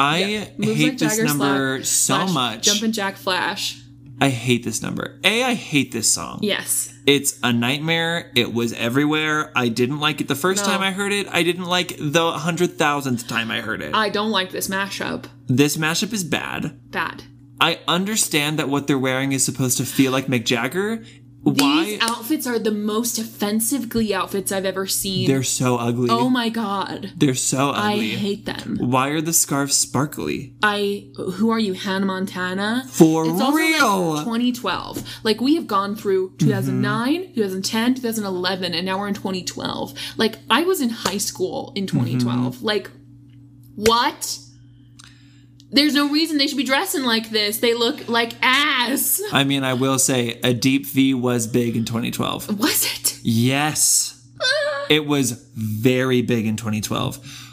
I Moves hate like this Jagger, number so Flash, much. Jumpin' Jack Flash. I hate this number. A, I hate this song. Yes. It's a nightmare. It was everywhere. I didn't like it the first No. time I heard it. I didn't like the hundred thousandth time I heard it. I don't like this mashup. this mashup is bad. Bad. I understand that what they're wearing is supposed to feel like Mick Jagger. Why? These outfits are the most offensive Glee outfits I've ever seen. they're so ugly. oh my god. they're so ugly. I hate them. Why are the scarves sparkly? I who are you, Hannah Montana? For it's also real? like 2012. Like we have gone through mm-hmm. 2009, 2010, 2011, and now we're in 2012. Like I was in high school in 2012. Mm-hmm. Like what? There's no reason they should be dressing like this. They look like ass. I mean, I will say a deep V was big in 2012. Was it? Yes. Ah. It was very big in 2012.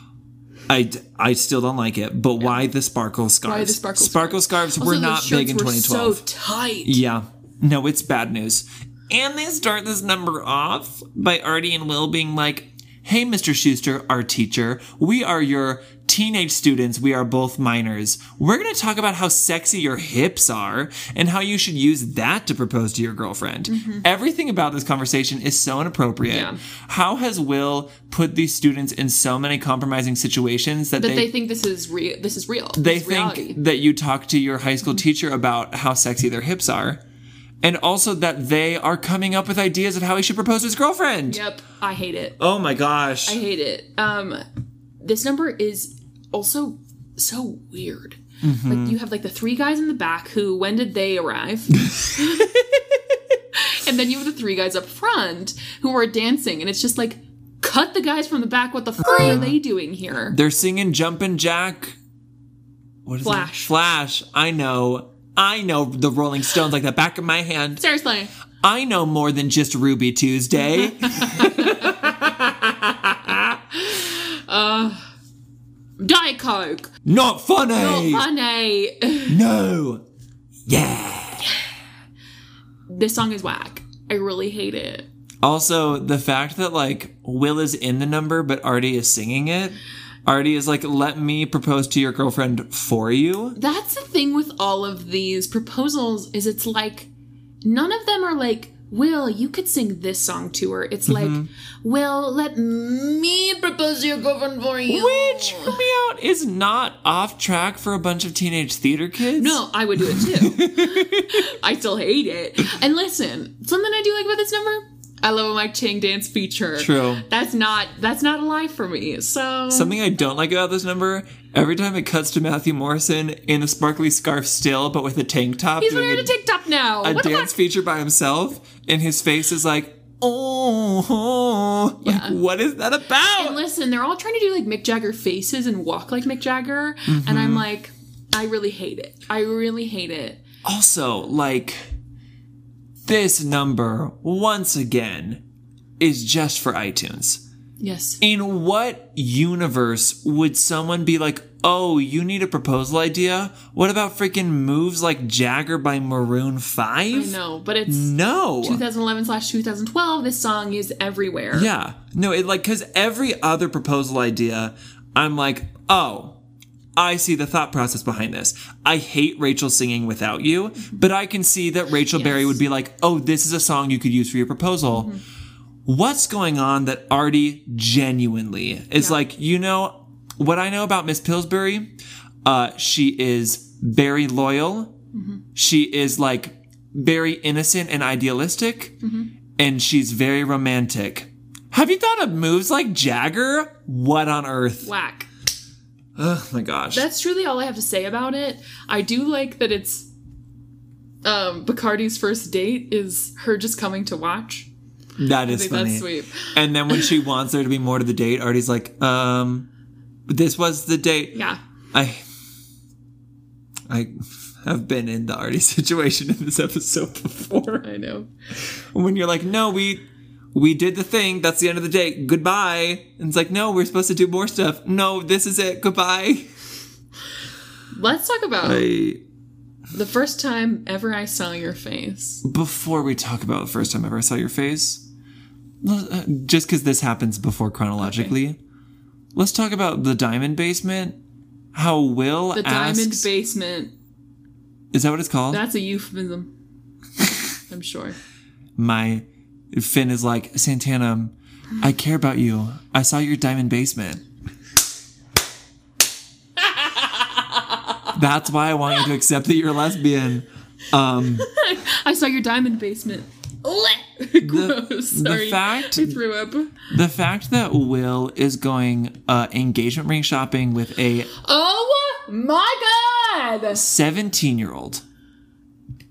I, I still don't like it, but why the sparkle scarves? Why the sparkle sparkle scarves Also, were not big in were 2012. So tight. Yeah. No, it's bad news. And they start this number off by Artie and Will being like, Hey, Mr. Schuester, our teacher, we are your teenage students. We are both minors. We're going to talk about how sexy your hips are and how you should use that to propose to your girlfriend. Mm-hmm. Everything about this conversation is so inappropriate. Yeah. How has Will put these students in so many compromising situations that, That they, think this is real. This is real. they This think reality. that you talk to your high school mm-hmm. teacher about how sexy their hips are and also that they are coming up with ideas of how he should propose to his girlfriend Yep. I hate it. oh my gosh I hate it. Um, this number is also so weird. Mm-hmm. Like you have like the three guys in the back who when did they arrive? and then you have the three guys up front who are dancing, and it's just like cut the guys from the back. What the fuck are they doing here? they're singing jumpin' jack what is Flash. it? flash i know i know the rolling stones like the back of my hand Seriously. i know more than just ruby tuesday uh, Diet Coke. not funny Not Funny. no yeah this song is whack. I really hate it. Also, the fact that like Will is in the number but Artie is singing it. Artie is like, let me propose to your girlfriend for you. That's the thing with all of these proposals is it's like none of them are like Will, you could sing this song to her. It's mm-hmm. like, Will, let me propose to your girlfriend for you. Which, hear me out, is not off track for a bunch of teenage theater kids. No, I would do it too. I still hate it. And listen, something I do like about this number, I love a Mike Chang dance feature. True. That's not that's not a lie for me. So Something I don't like about this number, every time it cuts to Matthew Morrison in a sparkly scarf still, but with a tank top he's wearing a, a top now. a what dance feature by himself, and his face is like, oh, oh. Like, Yeah. what is that about? And listen, they're all trying to do like Mick Jagger faces and walk like Mick Jagger, and Mm-hmm. I'm like, I really hate it. I really hate it. Also, like, this number, once again, is just for iTunes. Yes. In what universe would someone be like, oh, you need a proposal idea? What about freaking moves like Jagger by Maroon 5? I know, but it's No. 2011 slash 2012. This song is everywhere. Yeah. No, it like, cause every other proposal idea, I'm like, oh, I see the thought process behind this. I hate Rachel singing without you, but I can see that Rachel Berry would be like, oh, this is a song you could use for your proposal. Mm-hmm. What's going on that Artie genuinely is like, you know, what I know about Miss Pillsbury, uh, she is very loyal. Mm-hmm. She is like very innocent and idealistic, mm-hmm. and she's very romantic. Have you thought of moves like Jagger? What on earth? Whack. Oh my gosh. That's truly all I have to say about it. I do like that it's um Bacardi's first date is her just coming to watch. that I think funny. that's sweet. And then when she wants there to be more to the date, Artie's like, um, this was the date. Yeah. I I have been in the Artie situation in this episode before. I know. When you're like, no, we we did the thing, that's the end of the date. Goodbye. And it's like, no, we're supposed to do more stuff. No, this is it. Goodbye. Let's talk about I the first time ever I saw your face. before we talk about the first time ever I saw your face, uh, just because this happens before chronologically, let's talk about the diamond basement. How Will The asks, diamond basement. is that what it's called? That's a euphemism. I'm sure. My Finn is like Santana. I care about you. I saw your diamond basement. That's why I want you to accept that you're a lesbian. I saw your diamond basement. Gross. Sorry. fact- I threw up. The fact that Will is going uh, engagement ring shopping with a Oh my god! 17 year old.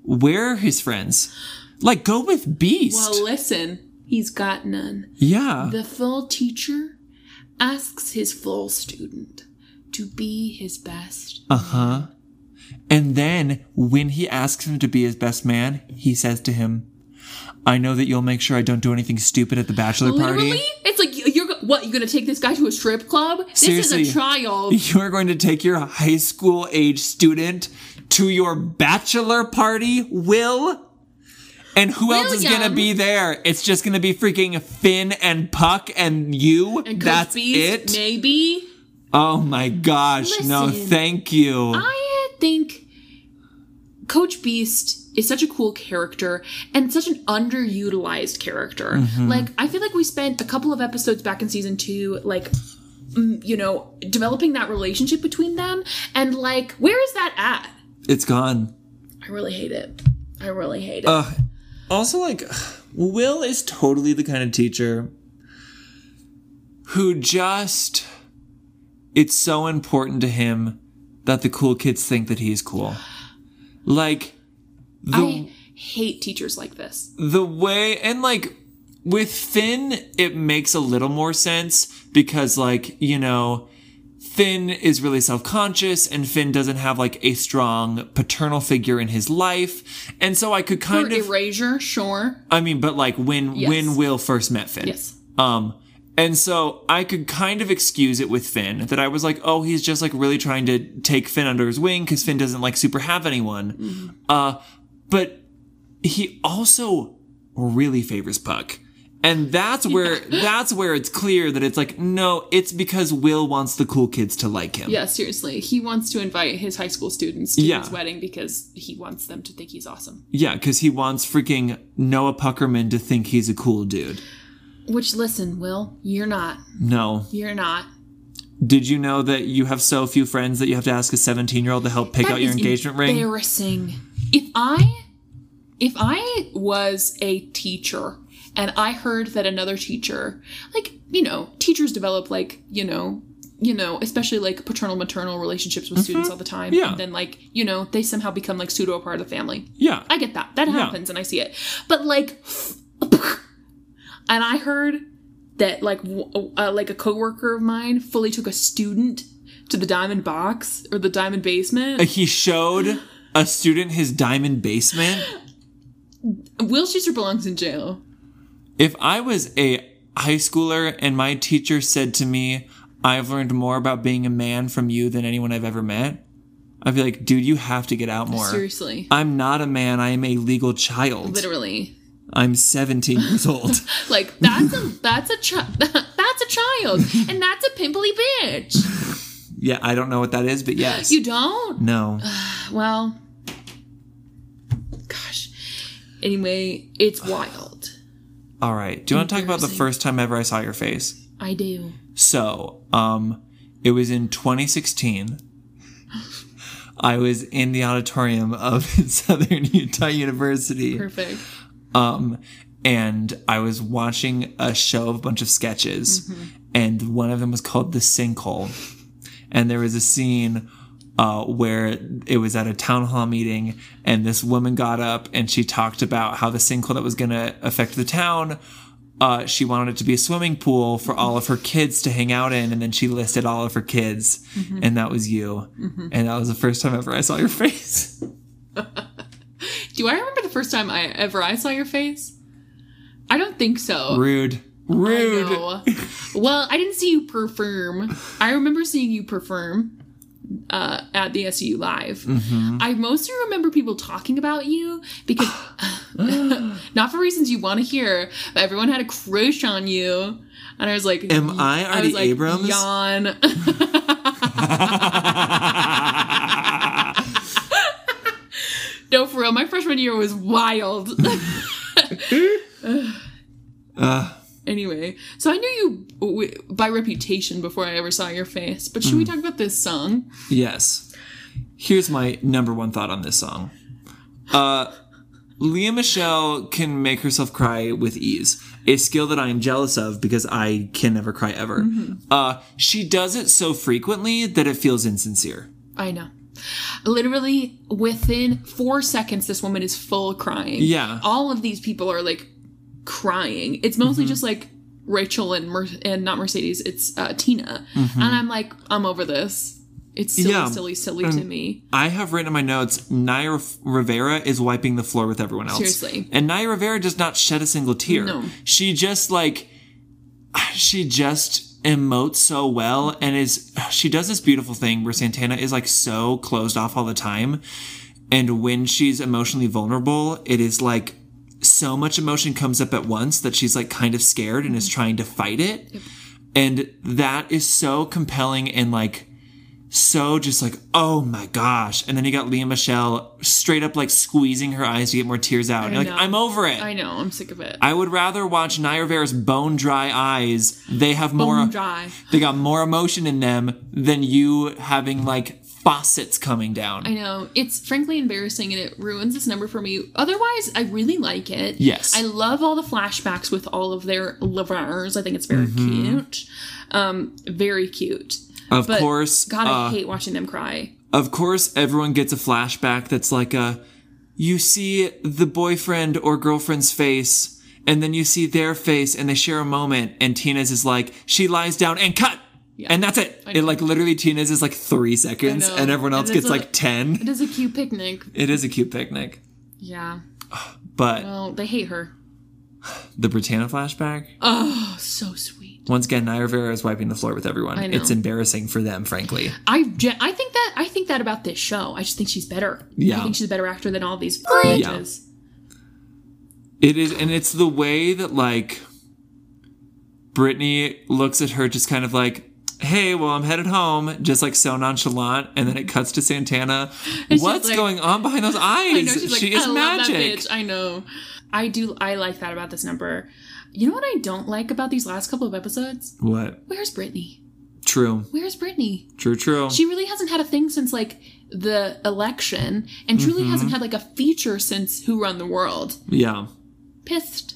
Where are his friends? Like, go with Beiste. Well, listen, he's got none. yeah. The full teacher asks his full student to be his best. Uh huh. And then when he asks him to be his best man, he says to him, I know that you'll make sure I don't do anything stupid at the bachelor party. Literally, party. it's like you- you're what? You're gonna take this guy to a strip club? This Seriously. is a trial. You are going to take your high school age student to your bachelor party, Will? And who else is gonna be there? It's just gonna be freaking Finn and Puck and you. And Coach That's Beast, it. Maybe. Oh my gosh! No, thank you. I think Coach Beiste is such a cool character and such an underutilized character. Mm-hmm. Like, I feel like we spent a couple of episodes back in season two, like, mm, you know, developing that relationship between them. And, like, where is that at? it's gone. I really hate it. I really hate it. Also, like, Will is totally the kind of teacher who just. It's so important to him that the cool kids think that he's cool. Like, the, I hate teachers like this. the way. And, like, with Finn, it makes a little more sense because, like, you know. Finn is really self conscious, and Finn doesn't have like a strong paternal figure in his life. And so I could For kind of. erasure, sure. I mean, but like when Yes. when Will first met Finn. Yes. Um, and so I could kind of excuse it with Finn that I was like, oh, he's just like really trying to take Finn under his wing because Finn doesn't like super have anyone. Mm-hmm. Uh, but he also really favors Puck. And that's where that's where it's clear that it's like no, it's because Will wants the cool kids to like him. Yeah, seriously. He wants to invite his high school students to Yeah. his wedding because he wants them to think he's awesome. Yeah, because he wants freaking Noah Puckerman to think he's a cool dude. Which, listen, Will, you're not. No, You're not. Did you know that you have so few friends that you have to ask a 17 year old to help pick That out your engagement ring? Embarrassing. If I, if I was a teacher and I heard that another teacher, like you know, teachers develop like you know, you know, especially like paternal maternal relationships with students all the time. Mm-hmm. Yeah. And then like you know, they somehow become like pseudo a part of the family. Yeah. I get that. That happens and I see it. But like, and I heard that like uh, like a coworker of mine fully took a student to the diamond box or the diamond basement. he showed a student his diamond basement. Will Schuester belongs in jail. If I was a high schooler and my teacher said to me, I've learned more about being a man from you than anyone I've ever met, I'd be like, dude, you have to get out more. Seriously. I'm not a man, I am a legal child. Literally. I'm 17 years old. Like that's a that's a chi- that's a child and that's a pimply bitch. yeah, I don't know what that is, but yes. You don't? no. Well, gosh. Anyway, it's wild. All right. Do you want to talk about the first time ever I saw your face? I do. So, um, it was in 2016. I was in the auditorium of Southern Utah University. Perfect. Um, and I was watching a show of a bunch of sketches, and one of them was called The Sinkhole. And there was a scene uh, where it was at a town hall meeting, and this woman got up and she talked about how the sinkhole that was going to affect the town. Uh, she wanted it to be a swimming pool for all of her kids to hang out in, and then she listed all of her kids, and that was you. And that was the first time ever I saw your face. Do I remember the first time I ever I saw your face? I don't think so. Rude. I Rude. know. well, I didn't see you perform. I remember seeing you perform uh, at the SU Live. Mm-hmm. I mostly remember people talking about you because, not for reasons you want to hear, but everyone had a crush on you. And I was like, Am I I Artie was like, Abrams? Yawn. no, for real, my freshman year was wild. Anyway, so I knew you by reputation before I ever saw your face. But should we talk about this song? Yes. Here's my number one thought on this song. Uh, Lea Michele can make herself cry with ease, a skill that I am jealous of because I can never cry ever. Uh, she does it so frequently that it feels insincere. I know. Literally within four seconds, this woman is full crying. Yeah. All of these people are like crying. It's mostly just like Rachel and Mer- and not Mercedes. It's uh, Tina, and I'm like, I'm over this. It's silly, Yeah. silly, silly to me. I have written in my notes, Naya Rivera is wiping the floor with everyone else. Seriously. And Naya Rivera does not shed a single tear. No. She just like, she just emotes so well and is, she does this beautiful thing where Santana is like so closed off all the time. And when she's emotionally vulnerable, it is like so much emotion comes up at once that she's like kind of scared and is mm-hmm. trying to fight it. And that is so compelling and like, so just like, oh my gosh. And then you got Lea Michele straight up like squeezing her eyes to get more tears out. And you're like. I'm over it. I know. I'm sick of it. I would rather watch Naya Rivera's bone dry eyes. They have more Bone dry. They got more emotion in them than you having like faucets coming down. I know. It's frankly embarrassing and it ruins this number for me. Otherwise, I really like it. Yes. I love all the flashbacks with all of their lovers. I think it's very cute. Um, very cute. of But course, God, I uh, hate watching them cry. of course, everyone gets a flashback that's like a you see the boyfriend or girlfriend's face, and then you see their face, and they share a moment, and Tina's is like she lies down and cut. And that's it. It like literally Tina's is like three seconds, and everyone else And gets a- like ten. It is a cute picnic. It is a cute picnic, Yeah. but Well, they hate her. the Brittana flashback. Oh, so sweet. Once again, Naya Rivera is wiping the floor with everyone. I know. It's embarrassing for them, frankly. I, gen- I think that I think that about this show. I just think she's better. Yeah. I think she's a better actor than all these Yeah. It is, and it's the way that like Brittany looks at her, just kind of like, "Hey, well, I'm headed home," just like so nonchalant, and then it cuts to Santana. What's like- going on behind those eyes? I know she's like, she is I love that magic. bitch. I know. I do. I like that about this number. You know what I don't like about these last couple of episodes? What? Where's Brittany? True. Where's Brittany? True. True. She really hasn't had a thing since like the election, and truly Mm-hmm. hasn't had like a feature since Who Run the World. yeah. Pissed.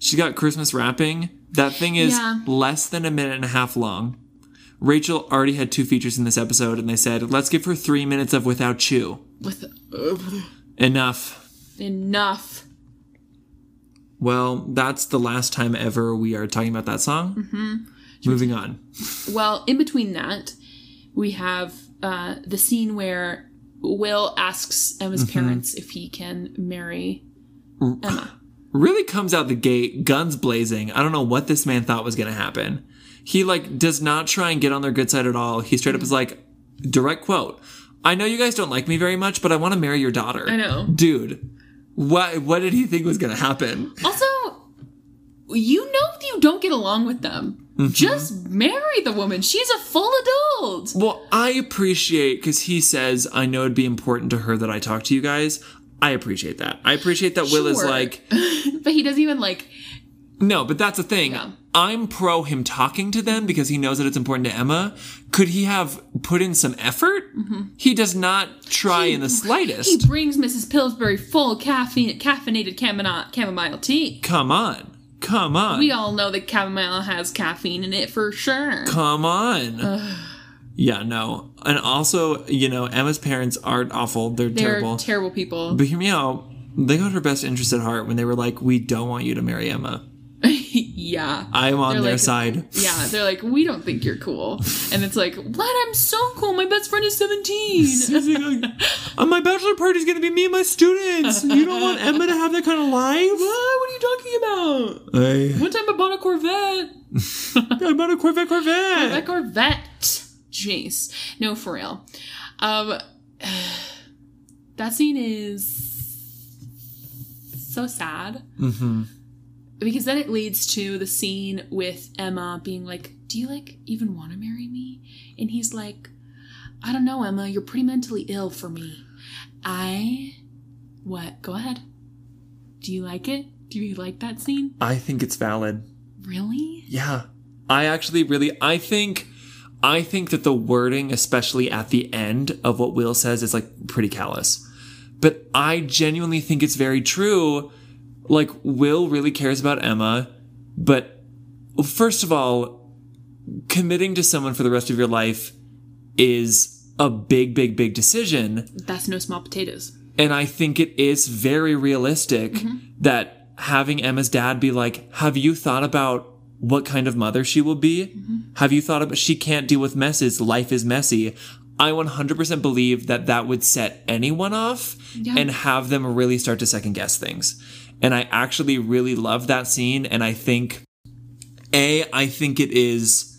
She got Christmas wrapping. That thing is Yeah. less than a minute and a half long. Rachel already had two features in this episode, and they said, let's give her three minutes of Without Chew. With Enough. enough. Well, that's the last time ever we are talking about that song. Mm-hmm. Moving on. Well, in between that, we have uh, the scene where Will asks Emma's Mm-hmm. parents if he can marry Emma. Really comes out the gate, guns blazing. I don't know what this man thought was going to happen. He, like, does not try and get on their good side at all. He straight up is like, direct quote, I know you guys don't like me very much, but I want to marry your daughter. I know. Dude, what, what did he think was going to happen? Also, you know you don't get along with them. Mm-hmm. Just marry the woman. She's a full adult. Well, I appreciate because he says, I know it'd be important to her that I talk to you guys. I appreciate that. I appreciate that Will is like, But he doesn't even like. no, but that's the thing. Yeah. I'm pro him talking to them because he knows that it's important to Emma. Could he have put in some effort? Mm-hmm. He does not try in the slightest. He brings Mrs. Pillsbury full caffeine, caffeinated chamomile, chamomile tea. Come on. Come on. We all know that chamomile has caffeine in it for sure. Come on. yeah, no. And also, you know, Emma's parents aren't awful. They're, They're terrible. terrible people. but hear me out. They got her best interest at heart when they were like, we don't want you to marry Emma. yeah. I'm on They're their like- side. Yeah, they're like, we don't think you're cool. And it's like, what? I'm so cool. My best friend is 17. On my bachelor party is going to be me and my students. You don't want Emma to have that kind of life? what? What are you talking about? I, One time I bought a Corvette. I bought a Corvette Corvette. That Corvette. Jeez. No, for real. Um, that scene is so sad. Mm-hmm. Because then it leads to the scene with Emma being like, Do you like even want to marry me? And he's like, I don't know, Emma. You're pretty mentally ill for me. I. What? Go ahead. Do you like it? Do you like that scene? I think it's valid. Really? Yeah. I actually really I think I think that the wording, especially at the end of what Will says, is like pretty callous. But I genuinely think it's very true. Like Will really cares about Emma, but first of all, committing to someone for the rest of your life is a big, big, big decision. That's no small potatoes. And I think it is very realistic mm-hmm. that having Emma's dad be like, Have you thought about what kind of mother she will be? Mm-hmm. Have you thought about she can't deal with messes? Life is messy. I 100% believe that that would set anyone off Yeah. and have them really start to second guess things. And I actually really love that scene. And I think, A, I think it is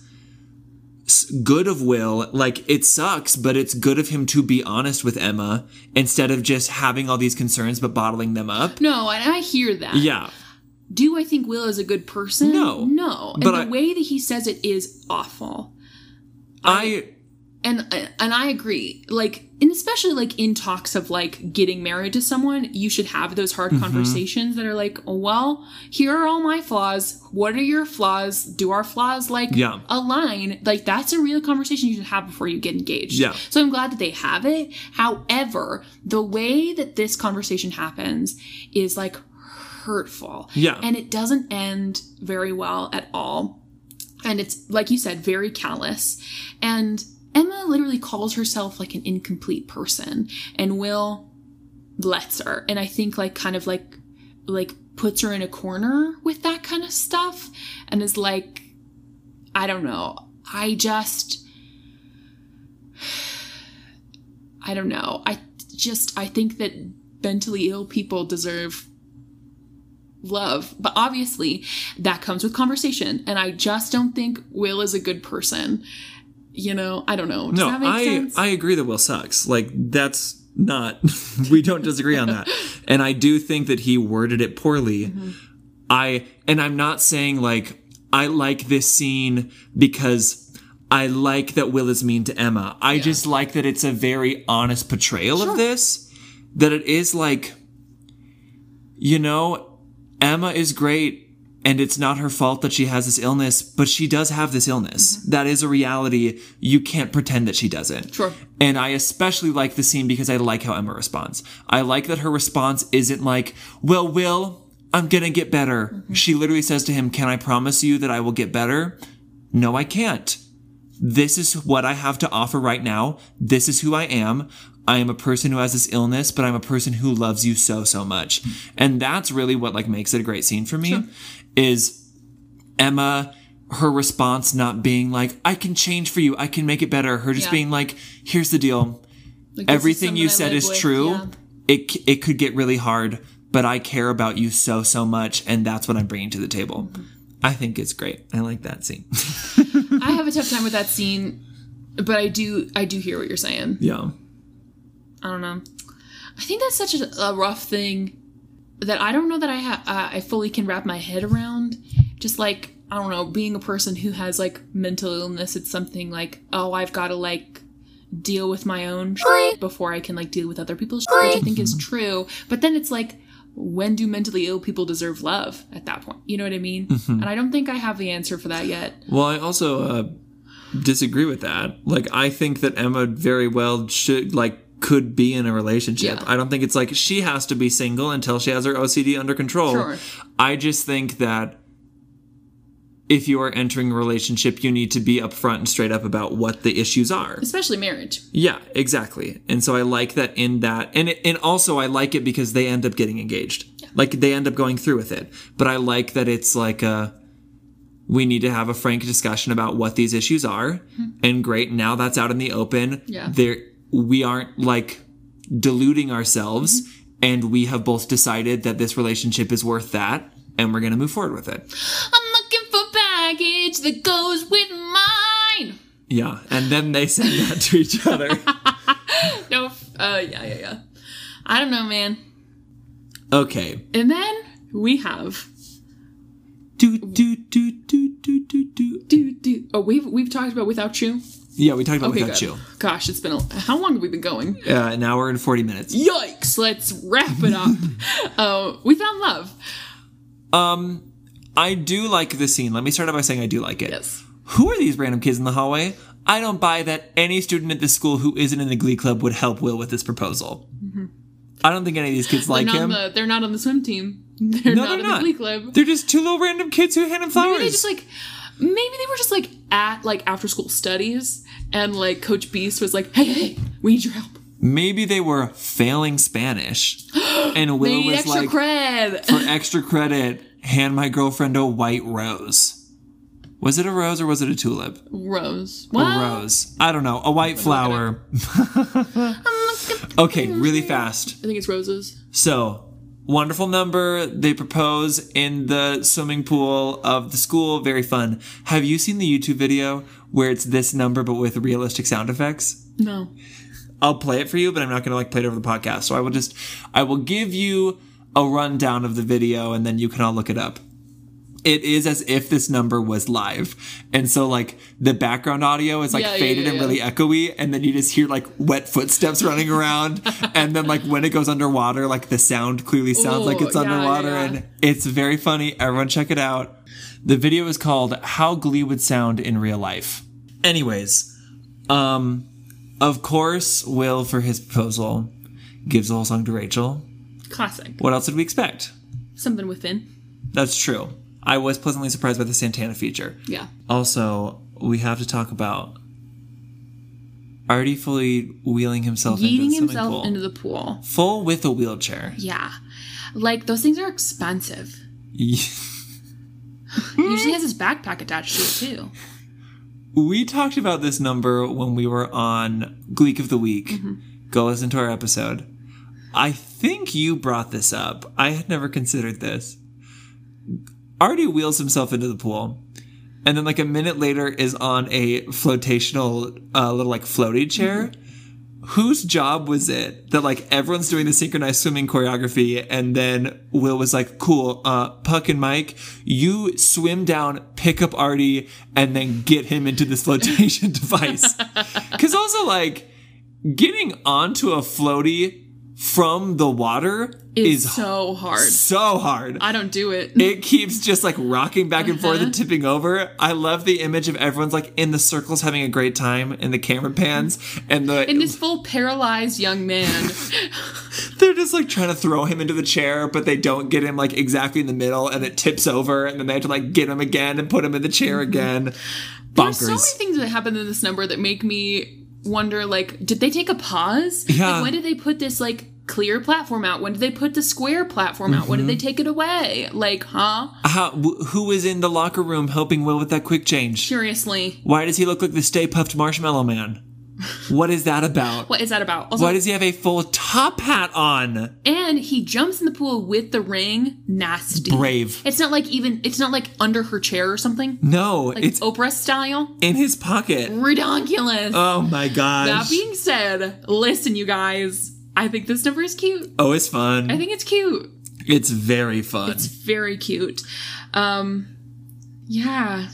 good of Will. Like, it sucks, but it's good of him to be honest with Emma instead of just having all these concerns but bottling them up. No, and I hear that. Yeah. Do I think Will is a good person? No. No. And But the I- way that he says it is awful. I, And and I agree. Like and especially like in talks of like getting married to someone, you should have those hard Mm-hmm. conversations that are like, oh, well, here are all my flaws. What are your flaws? Do our flaws like Yeah. align? Like that's a real conversation you should have before you get engaged. Yeah. So I'm glad that they have it. However, the way that this conversation happens is like hurtful. Yeah. And it doesn't end very well at all. And it's, like you said, very callous. And Emma literally calls herself like an incomplete person. And Will lets her. And I think like kind of like, like puts her in a corner with that kind of stuff. And is like, I don't know. I just, I don't know. I just, I think that mentally ill people deserve love. But obviously, that comes with conversation. And I just don't think Will is a good person. You know, I don't know. Does no, that make I, sense? I agree that Will sucks. Like, that's not, we don't disagree on that. And I do think that he worded it poorly. Mm-hmm. I, and I'm not saying like, I like this scene because I like that Will is mean to Emma. I just like that it's a very honest portrayal of this. That it is like, you know, Emma is great and it's not her fault that she has this illness, but she does have this illness. Mm-hmm. That is a reality. You can't pretend that she doesn't. Sure. And I especially like the scene because I like how Emma responds. I like that her response isn't like, well, Will, I'm gonna get better. Mm-hmm. She literally says to him, Can I promise you that I will get better? No, I can't. This is what I have to offer right now. This is who I am. I am a person who has this illness, but I'm a person who loves you so, so much. Mm-hmm. And that's really what like makes it a great scene for me is Emma, her response not being like, I can change for you. I can make it better. Her just Yeah. being like, here's the deal. Like, Everything you I said is with, true. yeah. It, it could get really hard, but I care about you so, so much. And that's what I'm bringing to the table. Mm-hmm. I think it's great. I like that scene. I have a tough time with that scene, but I do I do hear what you're saying. yeah. I don't know. I think that's such a, a rough thing that I don't know that I ha- uh, I fully can wrap my head around. Just like I don't know, being a person who has like mental illness, it's something like oh I've got to like deal with my own shit before I can like deal with other people's shit, which I think is true. But then it's like when do mentally ill people deserve love at that point? You know what I mean? Mm-hmm. And I don't think I have the answer for that yet. Well, I also uh, disagree with that. Like, I think that Emma very well should like could be in a relationship. Yeah. I don't think it's like she has to be single until she has her OCD under control. Sure. I just think that if you are entering a relationship, you need to be upfront and straight up about what the issues are. Especially marriage. Yeah, exactly. And so I like that in that, and it, and also I like it because they end up getting engaged. Like they end up going through with it. But I like that it's like a, we need to have a frank discussion about what these issues are. Hmm. And great, now that's out in the open. Yeah. There, we aren't like deluding ourselves, and we have both decided that this relationship is worth that, and we're gonna move forward with it. I'm looking for baggage that goes with mine. Yeah, and then they send that to each other. No, uh, yeah, yeah, yeah. I don't know, man. Okay. And then we have Do do do do do do do. do do. Oh, we've we've talked about without you. Yeah, we talked about Okay, without good. you. Gosh, it's been a. How long have we been going? Uh, an hour and 40 minutes. Yikes! Let's wrap it up. uh, we found love. Um, I do like the scene. Let me start out by saying I do like it. Yes. Who are these random kids in the hallway? I don't buy that any student at this school who isn't in the Glee Club would help Will with this proposal. I don't think any of these kids like they're, him. the, they're not on the swim team. They're no, not they're in not. the Glee Club. They're just two little random kids who hand him flowers. Maybe they just like. Maybe they were just like at like after school studies, and like Coach Beiste was like, "Hey, hey, we need your help. Maybe they were failing Spanish, and Will was extra like, cred." for extra credit, hand my girlfriend a white rose. Was it a rose or was it a tulip? Rose. A rose. I don't know. A white flower. okay, really fast. I think it's roses. So, wonderful number. They propose in the swimming pool of the school. Very fun. Have you seen the YouTube video where it's this number but with realistic sound effects? No. I'll play it for you, but I'm not going to like play it over the podcast. So I will just, I will give you a rundown of the video and then you can all look it up. It is as if this number was live. And so like the background audio is like Yeah, faded yeah, and yeah. really echoey. And then you just hear like wet footsteps running around. and then like when it goes underwater, like the sound clearly sounds like Ooh, it's yeah, yeah, underwater. And it's very funny. Everyone check it out. The video is called How Glee Would Sound in Real Life. Anyways, um, of course, Will, for his proposal, gives the whole song to Rachel. Classic. What else did we expect? Something within. That's true. I was pleasantly surprised by the Santana feature. Yeah. Also, we have to talk about Artie fully wheeling himself into the Yeeting swimming himself pool. into the pool. Full with a wheelchair. Yeah. Like those things are expensive. Usually has his backpack attached to it too. we talked about this number when we were on Gleek of the Week. Mm-hmm. Go listen to our episode. I think you brought this up. I had never considered this. Artie wheels himself into the pool, and then like a minute later is on a flotational uh, little like floaty chair. Whose job was it that like everyone's doing the synchronized swimming choreography, and then Will was like, "Cool, uh, Puck and Mike, you swim down, pick up Artie, and then get him into this flotation device." Because also like getting onto a floaty from the water It's is so hard. so hard. I don't do it. It keeps just like rocking back and forth and Uh-huh. tipping over. I love the image of everyone's like in the circles having a great time and the camera pans and the And this full paralyzed young man. they're just like trying to throw him into the chair, but they don't get him like exactly in the middle and it tips over and then they have to like get him again and put him in the chair again. There's Bonkers. so many things that happen in this number that make me wonder like, did they take a pause? Yeah. Like, when did they put this like clear platform out? When did they put the square platform out? When did Mm-hmm. they take it away? Like, huh? How, wh- who was in the locker room helping Will with that quick change? Seriously. Why does he look like the Stay Puft Marshmallow Man? What is that about? What is that about? Also, Why does he have a full top hat on? and he jumps in the pool with the ring. Nasty. Brave. It's not like even, it's not like under her chair or something. No, Like it's Oprah style. in his pocket. Ridiculous. Oh my gosh. that being said, listen, you guys. I think this number is cute. oh, it's fun. I think it's cute. it's very fun. It's very cute. Um, yeah.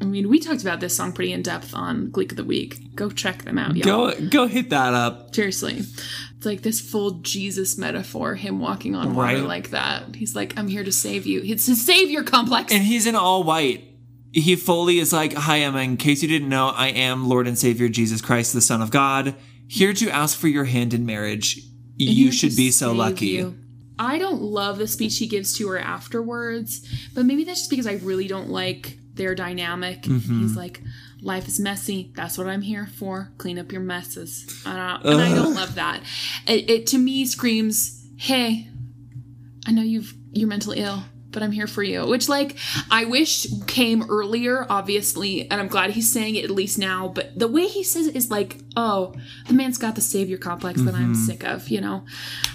I mean, we talked about this song pretty in depth on Gleek of the Week. Go check them out, y'all. Go go hit that up. Seriously. It's like this full Jesus metaphor, him walking on water Right. like that. He's like, I'm here to save you. It's his savior complex. And he's in all white. He fully is like, Hi, Emma. In case you didn't know, I am Lord and Savior Jesus Christ, the Son of God, here to ask for your hand in marriage. You should be so lucky. you. I don't love the speech he gives to her afterwards, but maybe that's just because I really don't like their dynamic. Mm-hmm. He's like, Life is messy. That's what I'm here for. Clean up your messes. I and I don't love that. It, it to me screams, "Hey, I know you've you're mentally ill, but I'm here for you." Which like I wish came earlier, obviously, and I'm glad he's saying it at least now. But the way he says it is like, "Oh, the man's got the savior complex that I'm sick of." You know,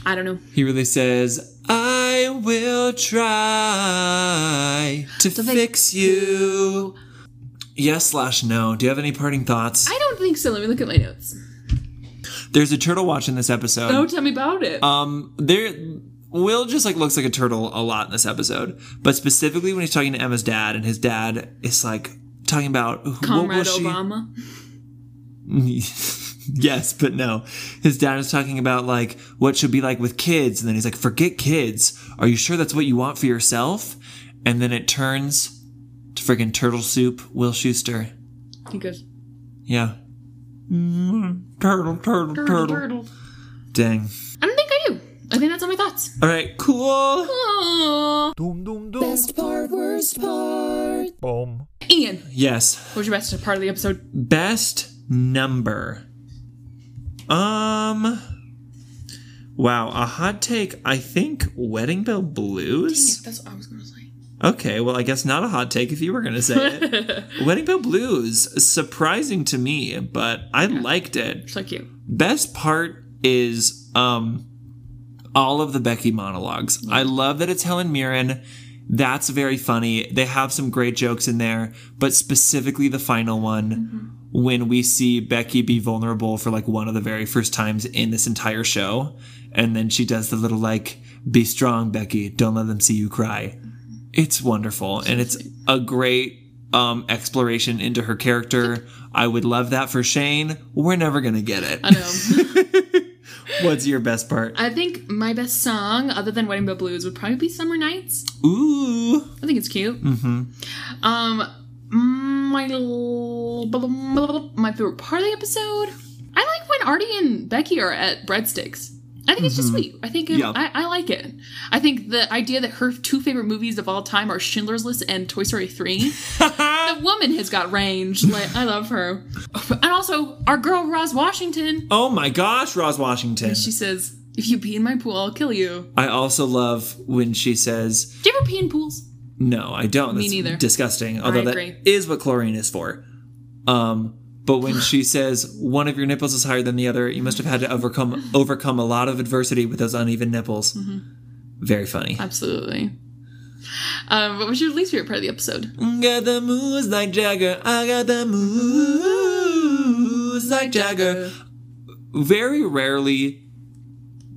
I don't know. He really says, I will try to, fix you. Yes slash no. Do you have any parting thoughts? I don't think so. Let me look at my notes. There's a turtle watch in this episode. Oh, tell me about it. Um, there, Will just like looks like a turtle a lot in this episode, but specifically when he's talking to Emma's dad, and his dad is like talking about what Comrade she? Obama. yes, but no. His dad is talking about like what should be like with kids, and then he's like, "Forget kids. Are you sure that's what you want for yourself?" And then it turns to friggin' turtle soup. Will Schuester. He goes, Yeah. Mm, turtle, turtle, turtle, turtle, turtle. Dang. I don't think I do. Think that's all my thoughts. All right, cool. Aw. Best part, worst part. Boom. Ian, Yes. what was your best part of the episode? Best number. Um. Wow, a hot take. I think Wedding Bell Blues. That's what I was going to say. Okay, well, I guess not a hot take if you were going to say it. Wedding Bell Blues, surprising to me, but I liked it. So cute. Best part is um all of the Becky monologues. I love that it's Helen Mirren. That's very funny. They have some great jokes in there, but specifically the final one when we see Becky be vulnerable for like one of the very first times in this entire show. And then she does the little like, be strong, Becky. Don't let them see you cry. It's wonderful. And it's a great um, exploration into her character. I would love that for Shane. We're never going to get it. I know. What's your best part? I think my best song, other than Wedding Bell Blues, would probably be Summer Nights. Ooh. I think it's cute. Mm-hmm. Um, my l- my favorite part of the episode. I like when Artie and Becky are at Breadstix. I think it's just sweet. I think Yeah. I, I like it. I think the idea that her two favorite movies of all time are Schindler's List and Toy Story 3. woman has got range. Like I love her. And also our girl Roz Washington. Oh my gosh, Roz Washington. She says, "If you pee in my pool, I'll kill you." I also love when she says, Do you ever pee in pools? No, I don't. Me That's neither. disgusting. Although that is what chlorine is for. Um, but when she says one of your nipples is higher than the other, you must have had to overcome overcome a lot of adversity with those uneven nipples. Mm-hmm. Very funny. Absolutely. Um, what was your least favorite part of the episode? Got the moves like Jagger. I got the moves like Jagger. Very rarely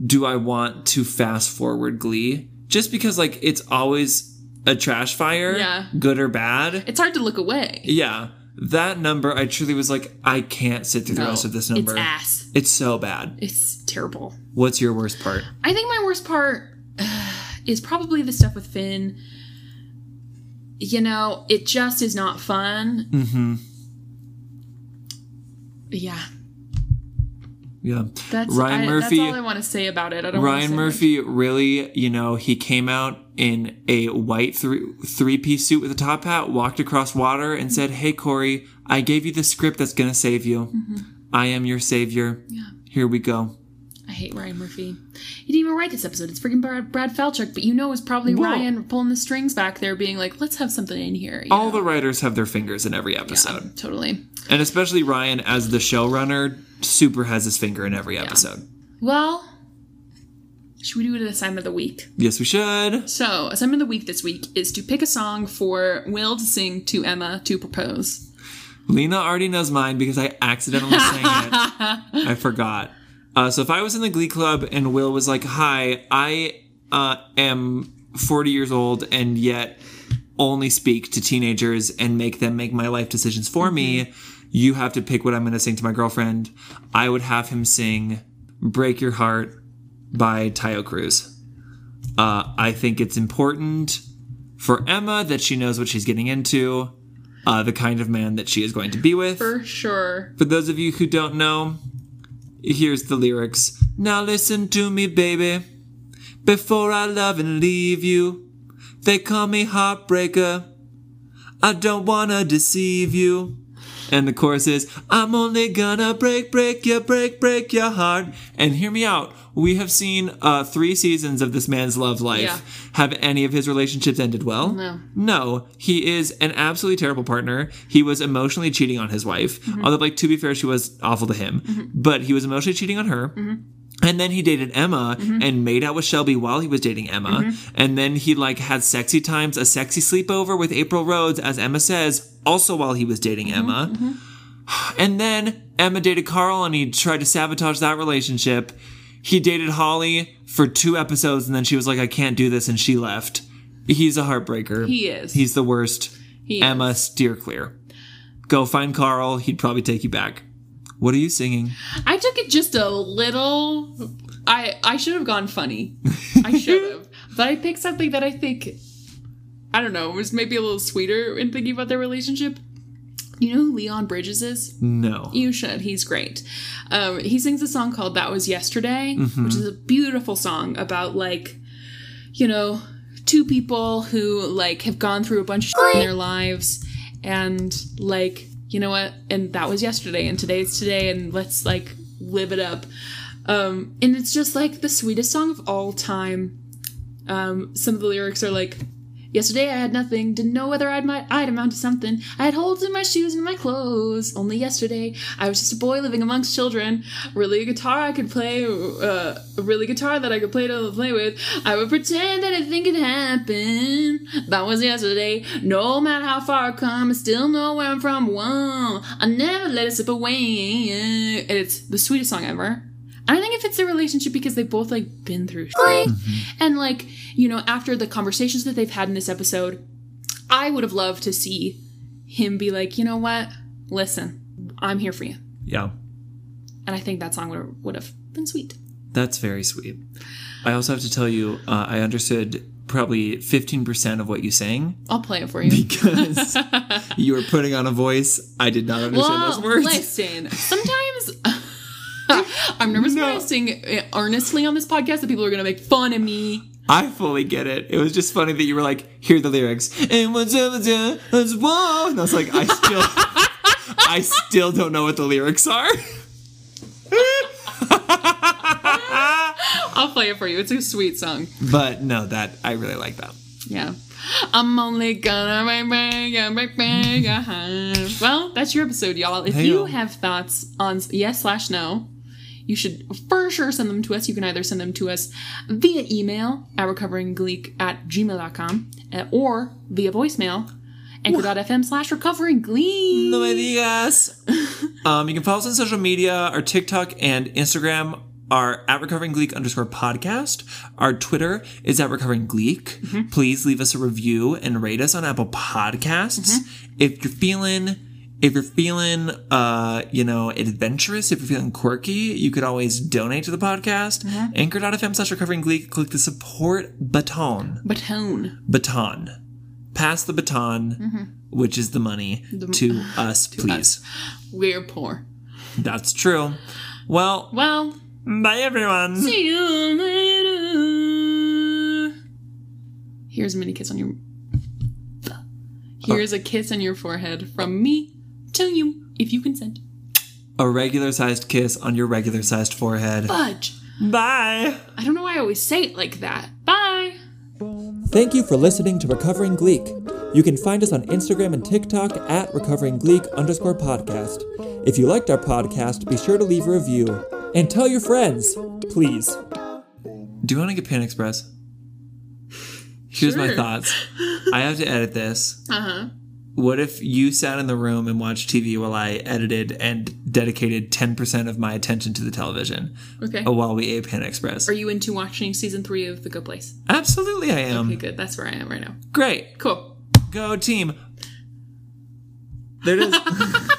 do I want to fast forward Glee, just because like it's always a trash fire, Yeah. good or bad. It's hard to look away. Yeah, that number, I truly was like, I can't sit through the No, rest of this number. It's ass. It's so bad. It's terrible. What's your worst part? I think my worst part is probably the stuff with Finn. You know, it just is not fun. Mm-hmm. Yeah, Yeah, that's Ryan I, Murphy. That's all I want to say about it. I don't. Ryan Murphy really, you know, he came out in a white three three piece suit with a top hat, walked across water, and said, "Hey Cory, I gave you the script that's gonna save you. I am your savior. Mm-hmm. Yeah. Here we go." I hate Ryan Murphy. He didn't even write this episode. It's freaking Brad, Brad Falchuk, but you know it's probably Whoa. Ryan pulling the strings back there, being like, "Let's have something in here." All know? the writers have their fingers in every Yeah, episode, totally. and especially Ryan as the showrunner, super has his finger in every episode. Well, should we do an assignment of the week? Yes, we should. So, assignment of the week this week is to pick a song for Will to sing to Emma to propose. Lena already knows mine because I accidentally sang it. I forgot. Uh, so if I was in the Glee Club and Will was like, "Hi, I uh, am 40 years old and yet only speak to teenagers and make them make my life decisions for me. You have to pick what I'm going to sing to my girlfriend. I would have him sing Break Your Heart by Taio Cruz. Uh, I think it's important for Emma that she knows what she's getting into, uh, the kind of man that she is going to be with. For sure. For those of you who don't know, here's the lyrics. Now listen to me, baby. Before I love and leave you, they call me heartbreaker. I don't wanna deceive you. And the chorus is, I'm only gonna break, break your, break, break your heart. And hear me out. We have seen uh, three seasons of this man's love life. Yeah. Have any of his relationships ended well? No. No. He is an absolutely terrible partner. He was emotionally cheating on his wife. Mm-hmm. Although, like, to be fair, she was awful to him. But he was emotionally cheating on her. Mm-hmm. And then he dated Emma and made out with Shelby while he was dating Emma. Mm-hmm. And then he like had sexy times, a sexy sleepover with April Rhodes, as Emma says, also while he was dating Mm-hmm. Emma. And then Emma dated Carl and he tried to sabotage that relationship. He dated Holly for two episodes and then she was like, I can't do this, and she left. He's a heartbreaker. He is. He's the worst. He Emma, is. steer clear. Go find Carl. He'd probably take you back. What are you singing? I took it just a little. I I should have gone funny. I should have, but I picked something that I think I don't know was maybe a little sweeter in thinking about their relationship. You know who Leon Bridges is? No. You should. He's great. Um, he sings a song called "That Was Yesterday," which is a beautiful song about like, you know, two people who like have gone through a bunch of in their lives, and like, you know what? And that was yesterday, and today's today, and let's like live it up. Um, and it's just like the sweetest song of all time. Um, some of the lyrics are like, Yesterday I had nothing, didn't know whether I'd might I'd amount to something. I had holes in my shoes and my clothes. Only yesterday I was just a boy living amongst children. Really a guitar I could play, uh, a really guitar that I could play to play with. I would pretend that anything could happen. That was yesterday. No matter how far I come, I still know where I'm from. Whoa, I never let it slip away. And it's the sweetest song ever. I think it fits their relationship because they've both like been through shit. And like, you know, after the conversations that they've had in this episode, I would have loved to see him be like, you know what? Listen, I'm here for you. Yeah. And I think that song would have, would have been sweet. That's very sweet. I also have to tell you, uh, I understood probably 15% of what you sang I'll play it for you. because you were putting on a voice. I did not understand well, those words. listen, sometimes I'm nervous when I sing earnestly on this podcast that people are going to make fun of me. I fully get it. It was just funny that you were like, hear the lyrics. And what's up, what's up, what's wrong? And I was like, I still, I still don't know what the lyrics are. I'll play it for you. It's a sweet song. But no, that, I really like that. Yeah. I'm only gonna make bang, make bang, uh-huh. Well, that's your episode, y'all. If you Hey-o. have thoughts on yes slash no, you should for sure send them to us. You can either send them to us via email at recoveringgleek at gmail.com uh, or via voicemail anchor.fm slash recoveringgleek. No me digas. um, you can follow us on social media. Our TikTok and Instagram are at Recovering Gleek underscore podcast. Our Twitter is at Recovering Gleek. Please leave us a review and rate us on Apple Podcasts. If you're feeling if you're feeling uh, you know, adventurous, if you're feeling quirky, you could always donate to the podcast. Anchor.fm slash recovering gleek. Click the support button Baton. baton. Pass the baton, which is the money, to us, please. We're poor. That's true. Well, Well, bye everyone. see you later. Here's a mini kiss on your. Here's a kiss on your forehead from me to you, if you consent. A regular sized kiss on your regular sized forehead. Fudge. Bye. I don't know why I always say it like that. Bye. Thank you for listening to Recovering Gleek. You can find us on Instagram and TikTok at Recovering Gleek underscore podcast. If you liked our podcast, be sure to leave a review and tell your friends, please. Do you want to get Pan Express? Here's my thoughts. I have to edit this. Uh huh. What if you sat in the room and watched TV while I edited and dedicated 10% of my attention to the television Okay. uh, while we ate Pan Express? Are you into watching season three of The Good Place? Absolutely, I am. Okay, good. That's where I am right now. Great. Cool. Go team. There it is.